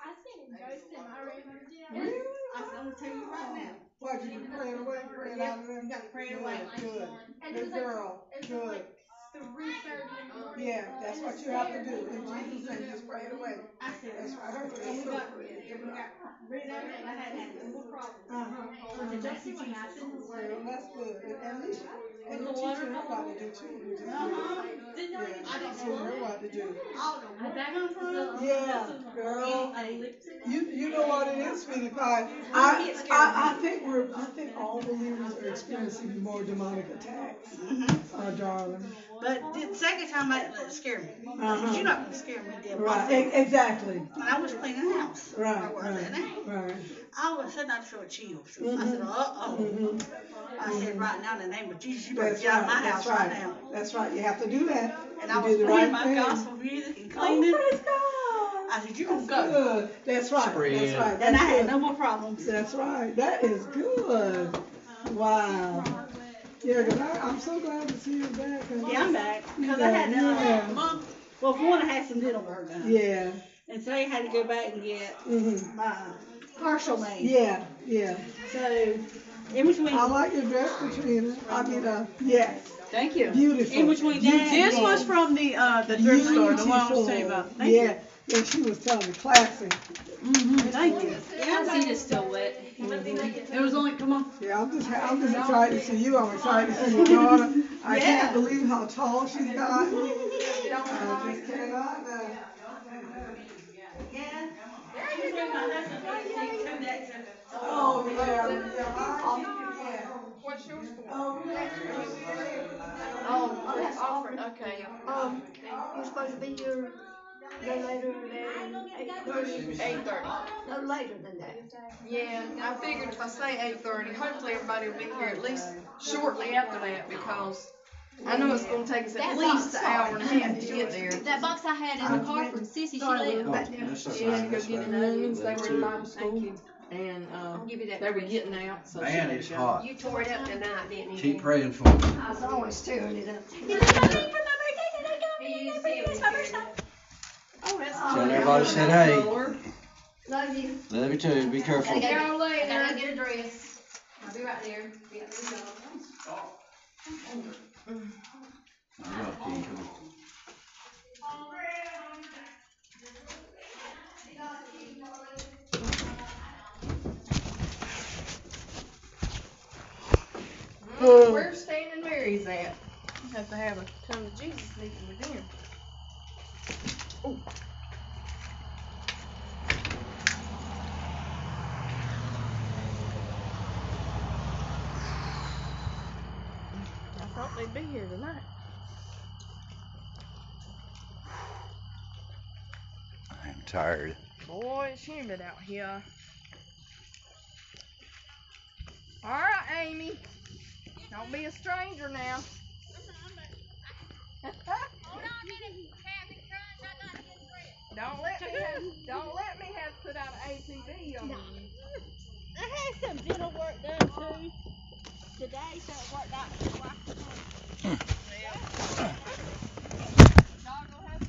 I seen a ghost in my room. Really? I'm gonna tell you right now. What, you been praying away, praying out of there? You got to pray away. Good, good it was like, girl, good. like three thirty in the morning. Yeah, that's what you have to do. In Jesus' name, just pray it away. I said, That's right. and we got, and we got rid of it, I had had no more problems. Uh-huh. I said, don't see what happens. Well, that's good. And At least, and you're teaching her what to do too. which is good. Uh-huh. Didn't know Yeah, you- I you're didn't teaching her know. what to do. Oh, no. Back on front. Yeah, girl. You, you know what it is, sweetie pie. I, I, I think we're, I think all believers are experiencing more demonic attacks. Our darling. But the second time I, it scared me. Uh-huh. You're not gonna scare me, dear. Right, e- exactly. When I was cleaning the house. I Right, was, right, and I, right. all of a sudden I felt chills. I said, uh-oh. Mhm. I said, right now, in the name of Jesus, you better That's get out of right, my that's house right right. now. That's right, you have to do that. And You I was do playing right my thing. gospel music and Oh, cleaning. praise God. I said, you gonna That's go. good. That's right, Spread. that's right. And I That's had no more problems. That's right. That is good. Wow. Yeah, 'cause I, I'm so glad to see you back. 'cause- Yeah, I'm back. Cause I had, Yeah. uh, month, well, for one, I had some dental work done. Yeah. And today I had to go back and get hmm my partial made. Yeah, yeah. So, in between, I like your dress, Katrina. I mean, uh, yes, thank you. beautiful. In between that. This was from the, uh, the thrift store, the one I was telling you about. Thank you. Yeah, yeah, she was telling me, classy. Mm-hmm, thank you. Yeah, My seat is still wet. It was only, come on. Yeah, I'm just, I'm just excited to see you. I'm excited to see your daughter. I can't believe how tall she's gotten. I just cannot. uh, Oh, yeah. What's yours for? Oh, that's Alfred, okay. Um, you're supposed to be here no later than eight thirty. Eight thirty. No later than that. Yeah, I figured if I say eight thirty, hopefully everybody will be here at least shortly after that because I know it's gonna take us at That least box, an hour and a half to get there. That box I had in the car from Sissy, she left. Back there. She had to go get an onions, they were in Bible school. And, uh, I'll give you that. they were getting out, so. she Man, let it's it go. hot. You tore it up tonight, didn't you? Keep praying for me. I was always tearing it up. You know what I mean for my birthday? Did I go? You My birthday, It's my birthday. Oh, that's Tell everybody said hey. Love you. Love you too. Be careful. Gotta go, later. I gotta go get a dress. I'll be right there. Be at the door. I'll go up to you. Come on. Where's Stan and Mary's at? Have to have a come to Jesus meeting with them. I thought they'd be here tonight. I'm tired. Boy, it's humid out here. All right, Amy. Don't be a stranger now. Don't let me have, don't let me have to put out an APB on you. I had some dental work done too today, so it worked out pretty well. Dog will have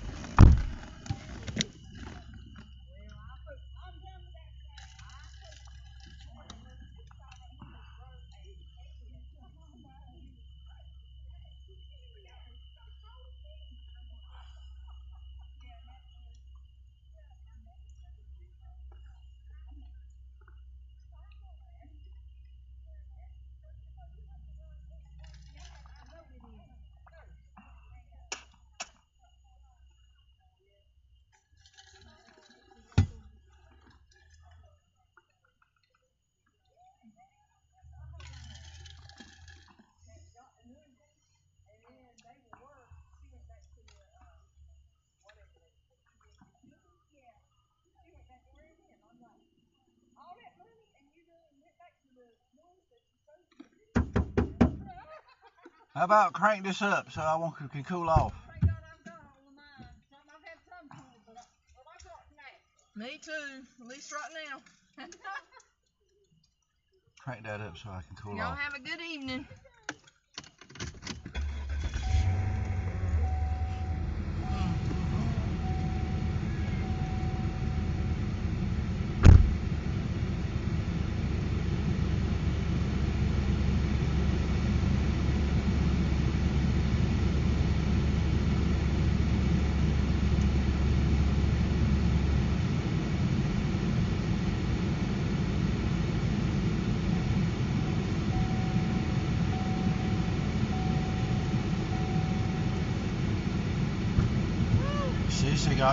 How about crank this up so I won't, can cool off? Me too, at least right now. Crank that up so I can cool off. Y'all off. have a good evening.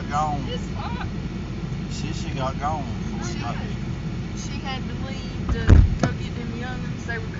got gone. She she got gone. Oh, she, she had to leave to go get them youngins. They were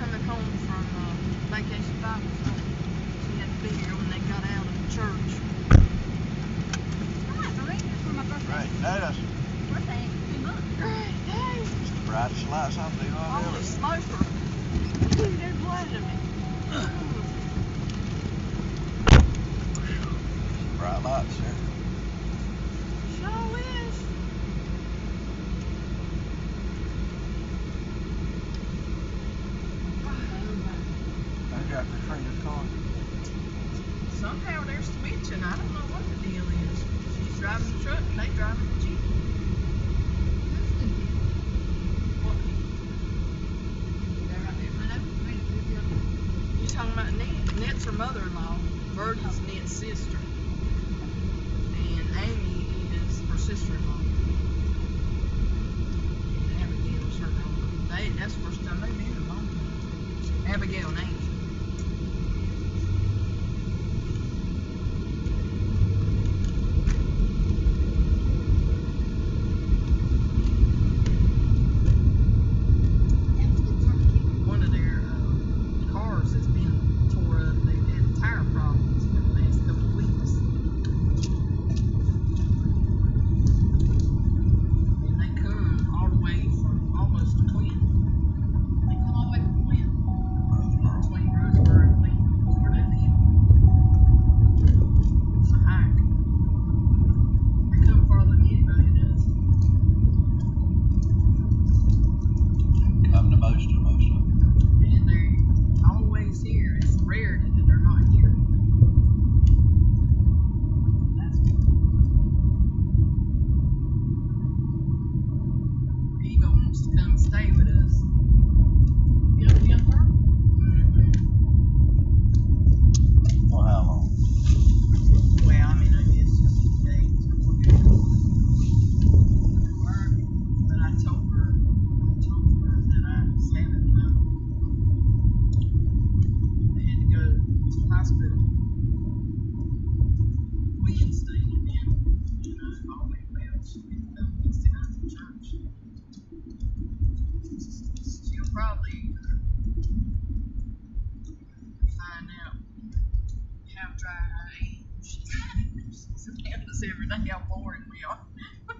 Leon.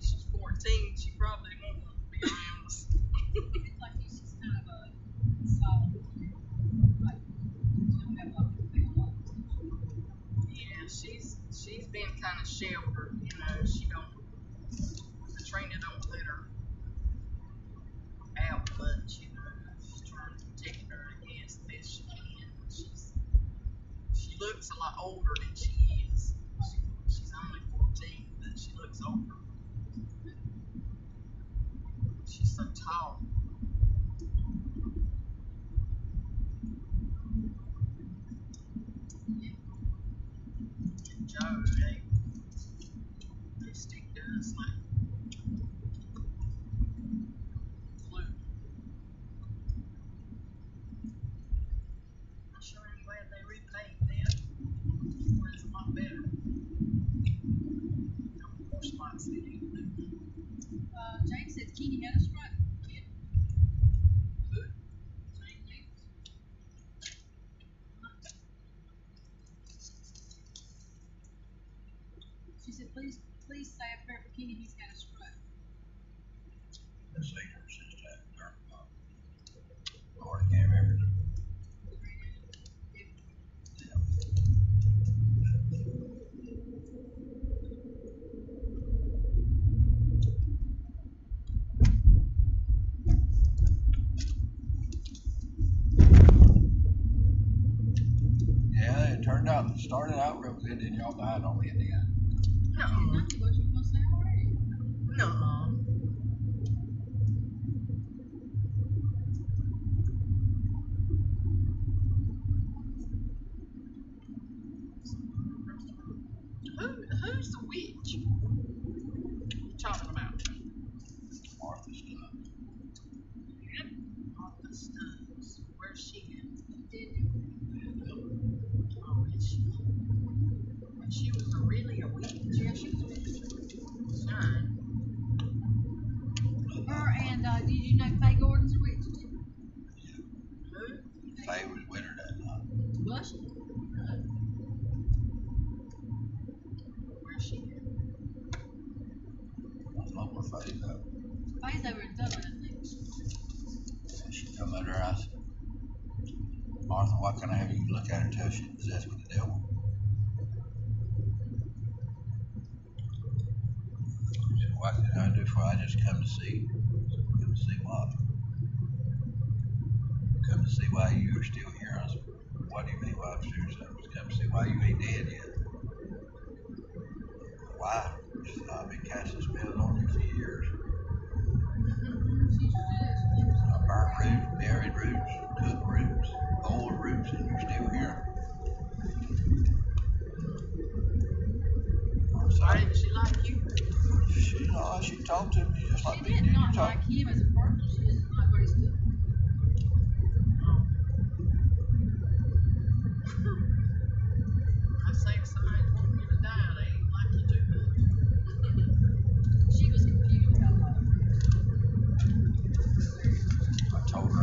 she's 14. She probably won't want to be around us. kind of a Yeah, she's she's been kind of sheltered. You know, she don't. The trainer don't let her out much. You know, she's trying to protect her against this. She can. She's she looks a lot older. final in the end.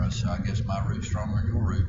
so I guess my root's stronger than your root.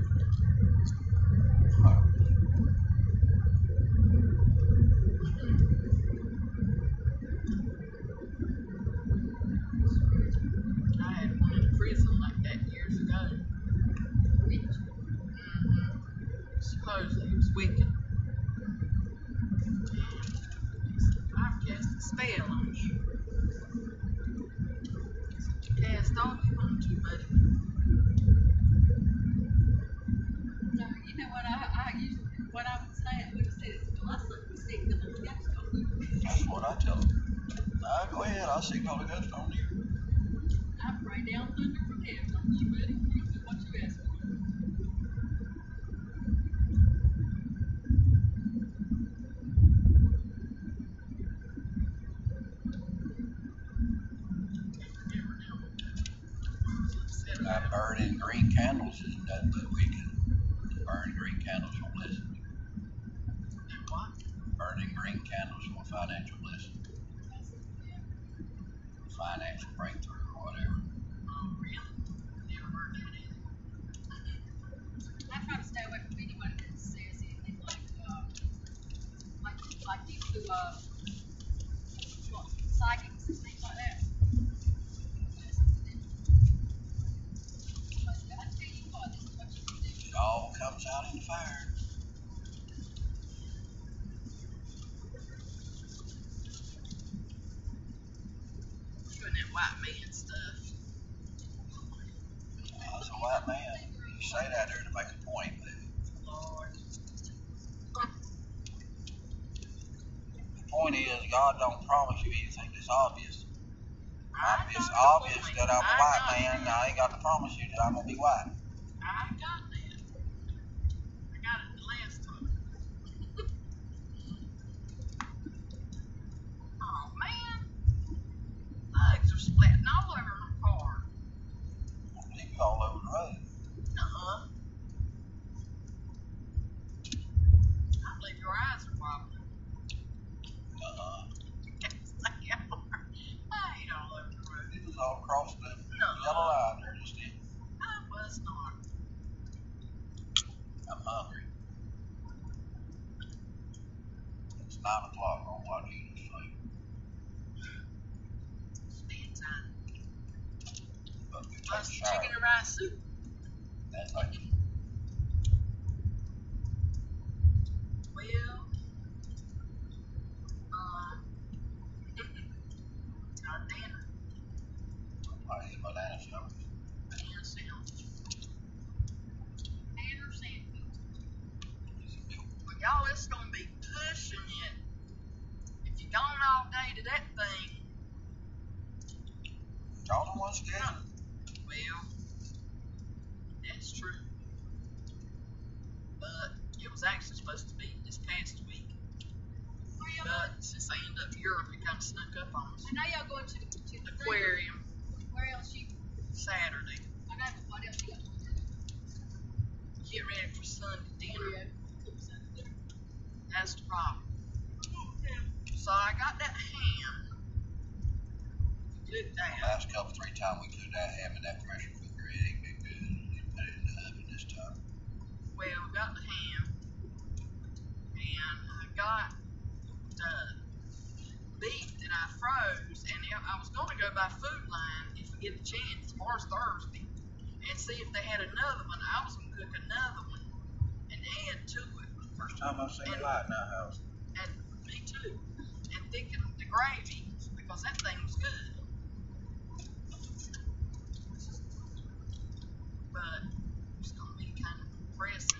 That's the problem. So I got that ham. Good ham. Last couple, three times we cooked that ham in that pressure cooker, it ain't been good. We put it in the oven this time. Well, we got the ham, and I got the beef that I froze, and I was going to go by Food Lion if we get the chance. Tomorrow's Thursday, and see if they had another one. I was going to cook another one and add to it. First time I've seen and, light in that house. And me too. And thinking of the gravy because that thing was good. But it's gonna be kind of pressing.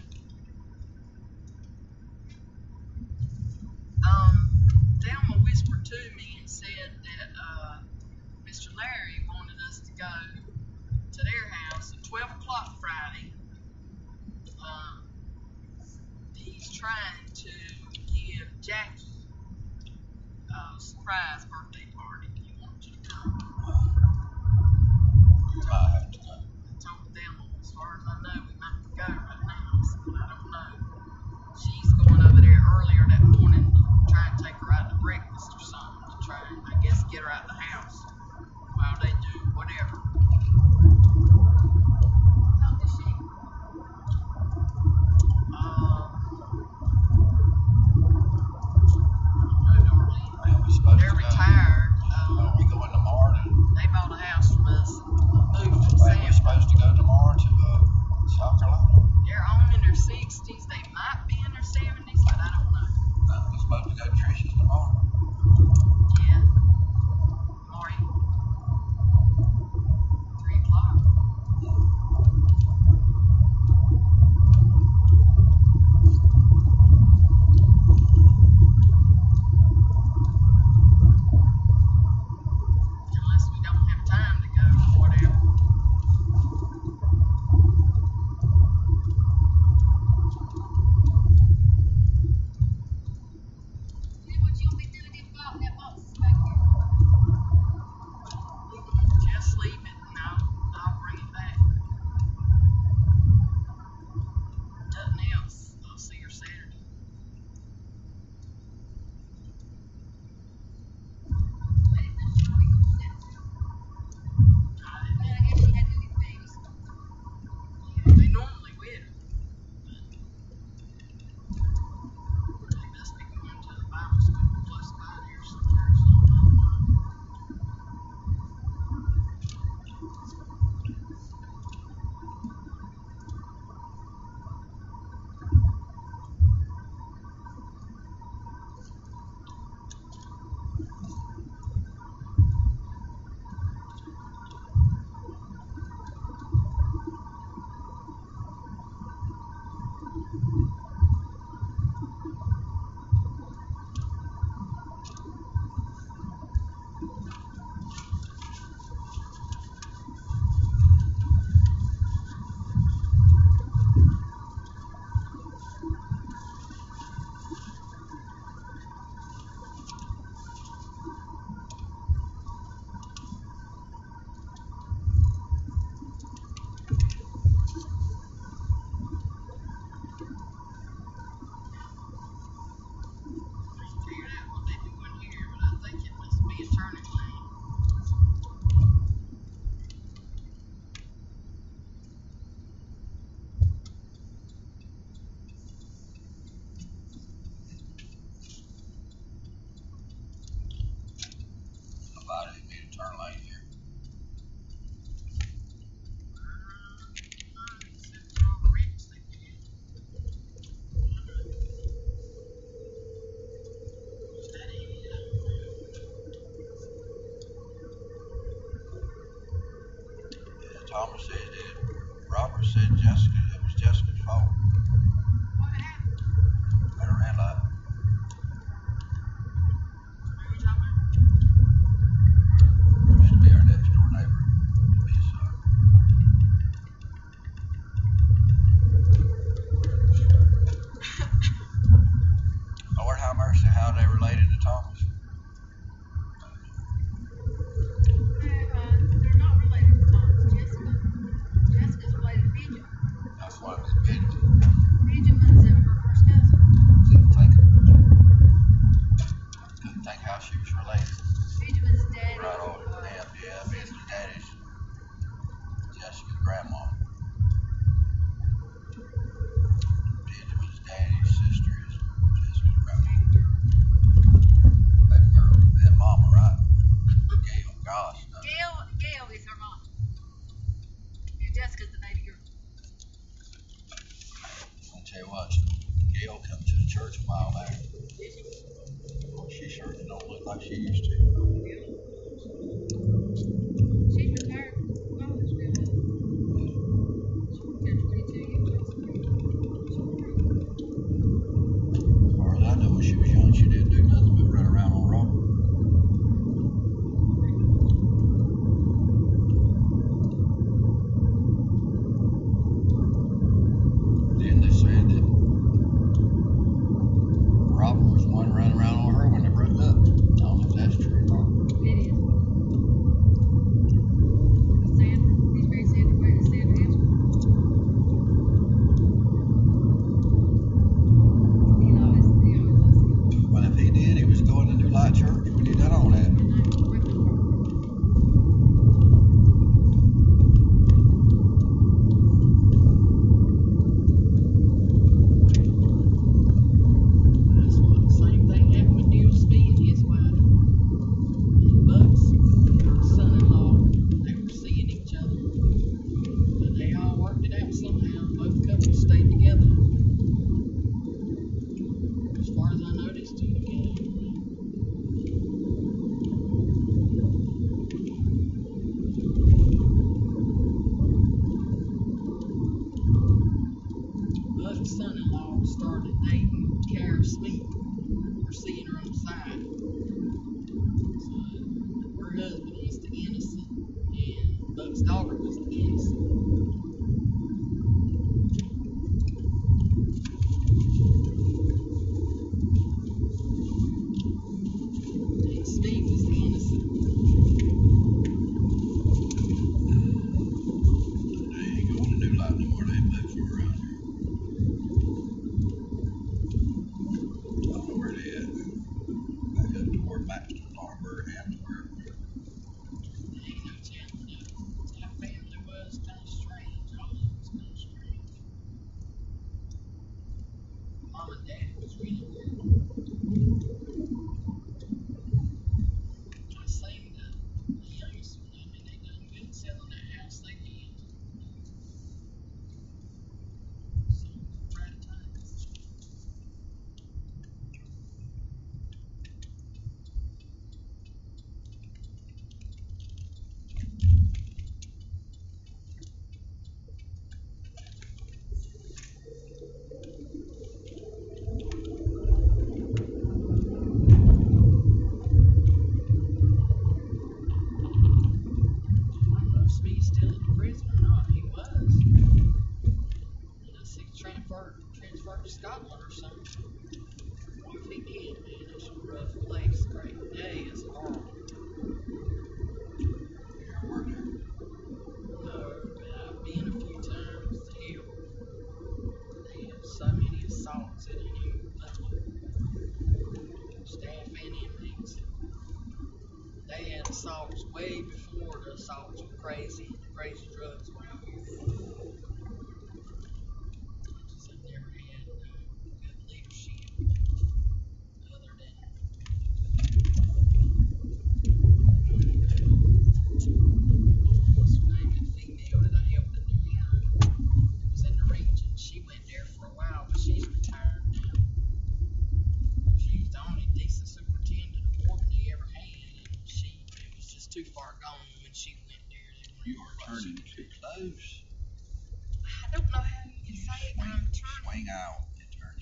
to give Jackie uh, a surprise birthday.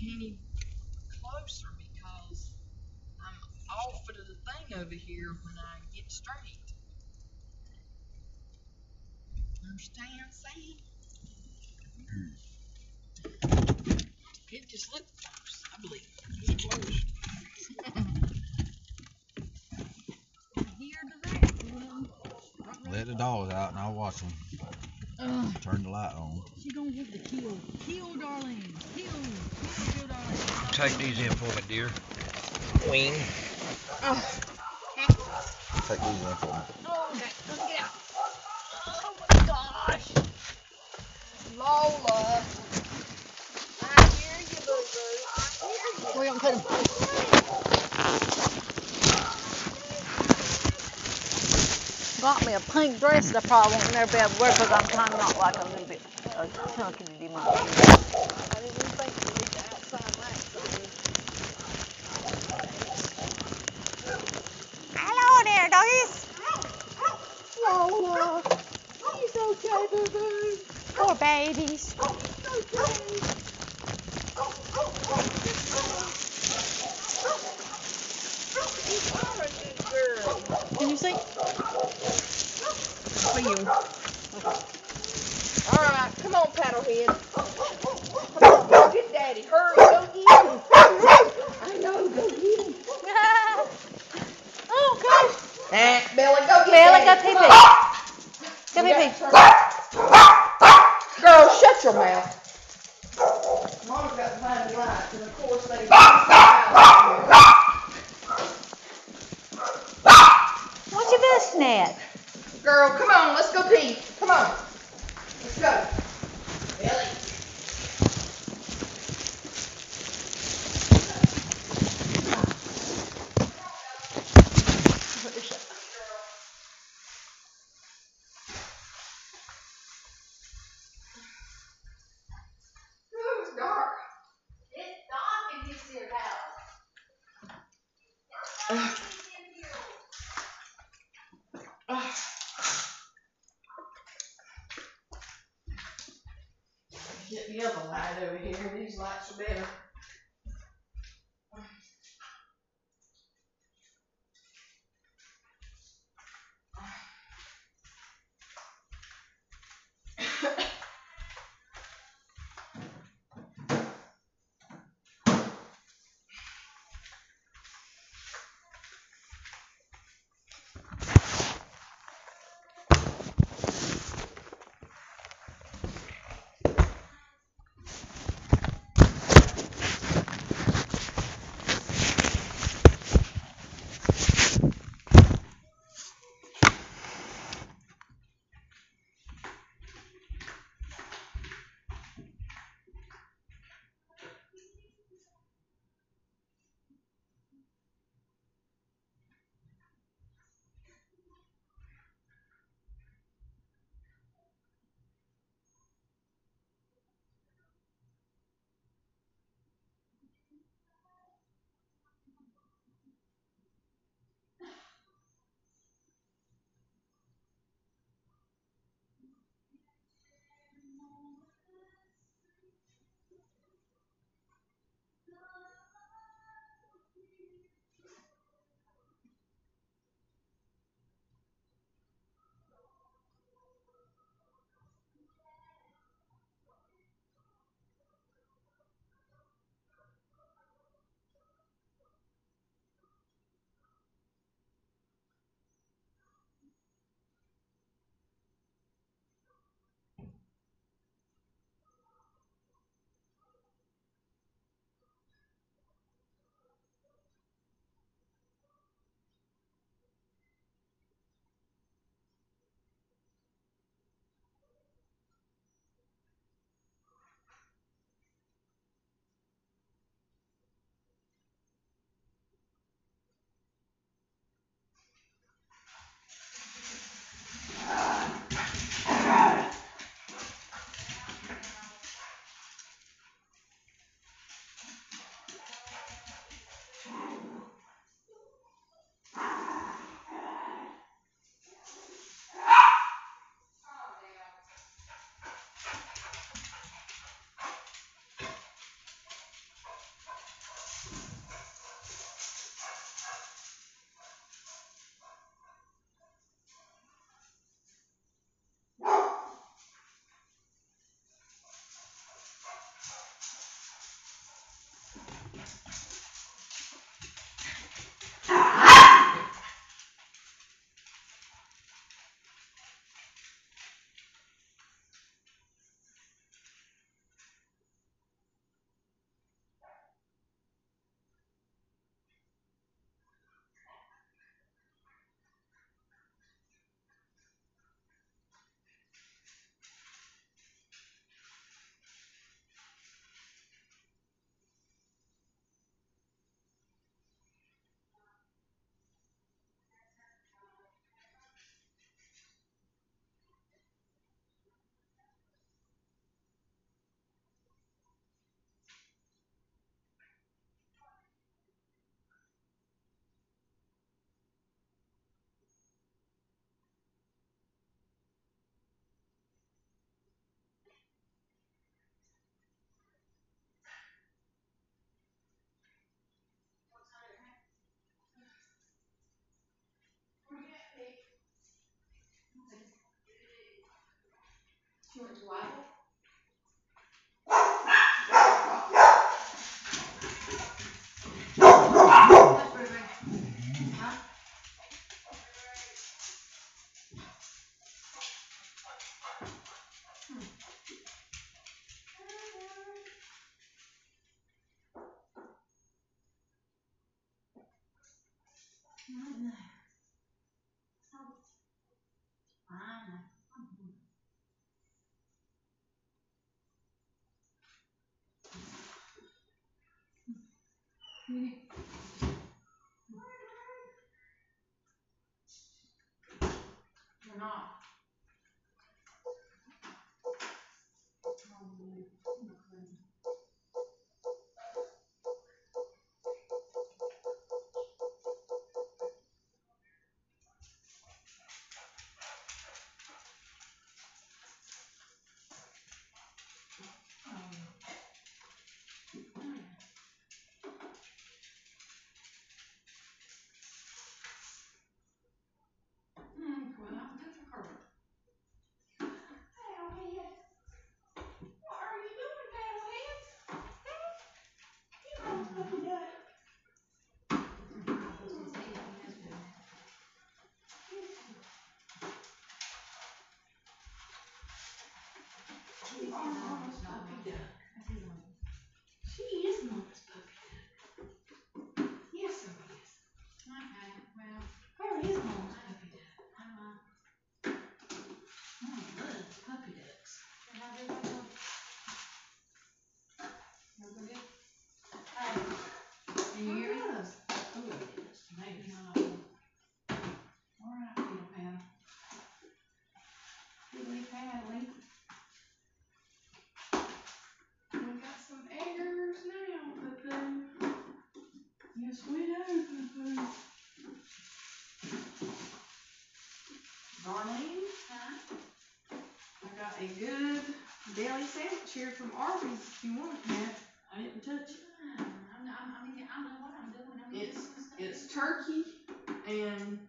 any closer because I'm off of the thing over here when I get straight. Understand, Sam? It just looked close, I believe. It close. Let the dogs out and I'll watch them. Uh, Turn the light on. She gonna get the kill. Kill, darling. Kill. Kill, darling. Take these in for me, dear. Wing. Oh. Take these in for me. Oh, okay. Let's get out. Oh my gosh. Lola. I hear you, boo-boo. I hear you. We're gonna put them. got me a pink dress that I probably won't never be able to wear because I'm kind of not like a little bit chunky to do my Hello there, doggies. Lola, he's okay, boo-boo. Poor babies. Can you see? Feel. All right, come on, paddlehead. Do you want to do either? not Thank you. Darlene, huh? I got a good daily sandwich here from Arby's if you want it. I didn't touch it. I'm, I'm, I'm, I don't know what I'm doing. I'm it's, it's turkey and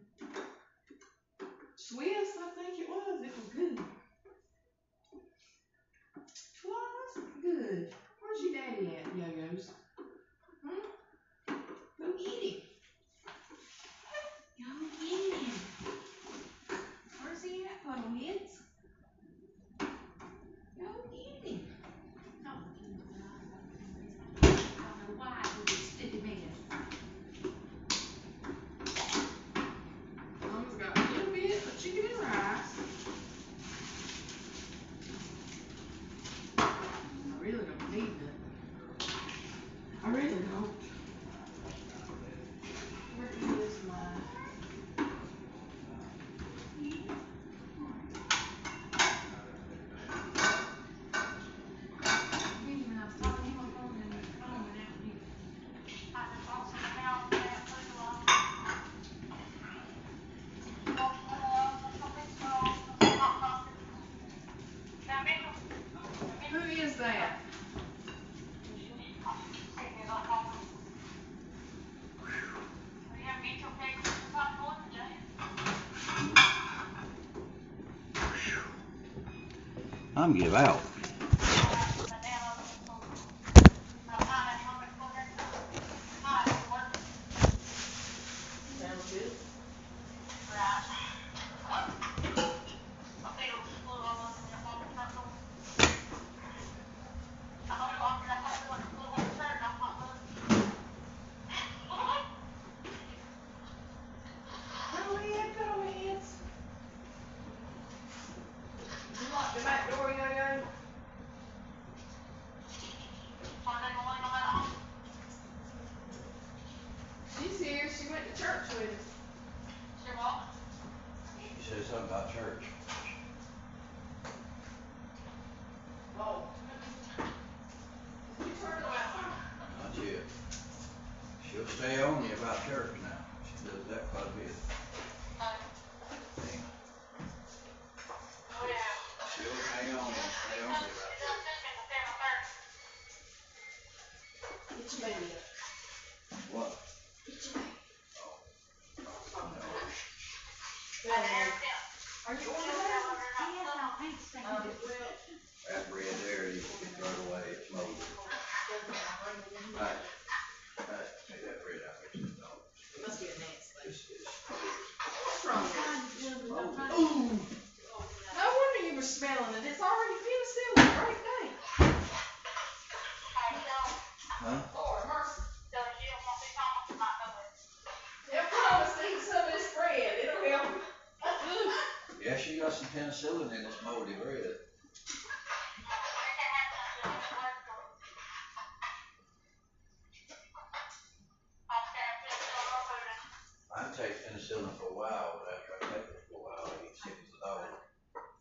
give out. Are you only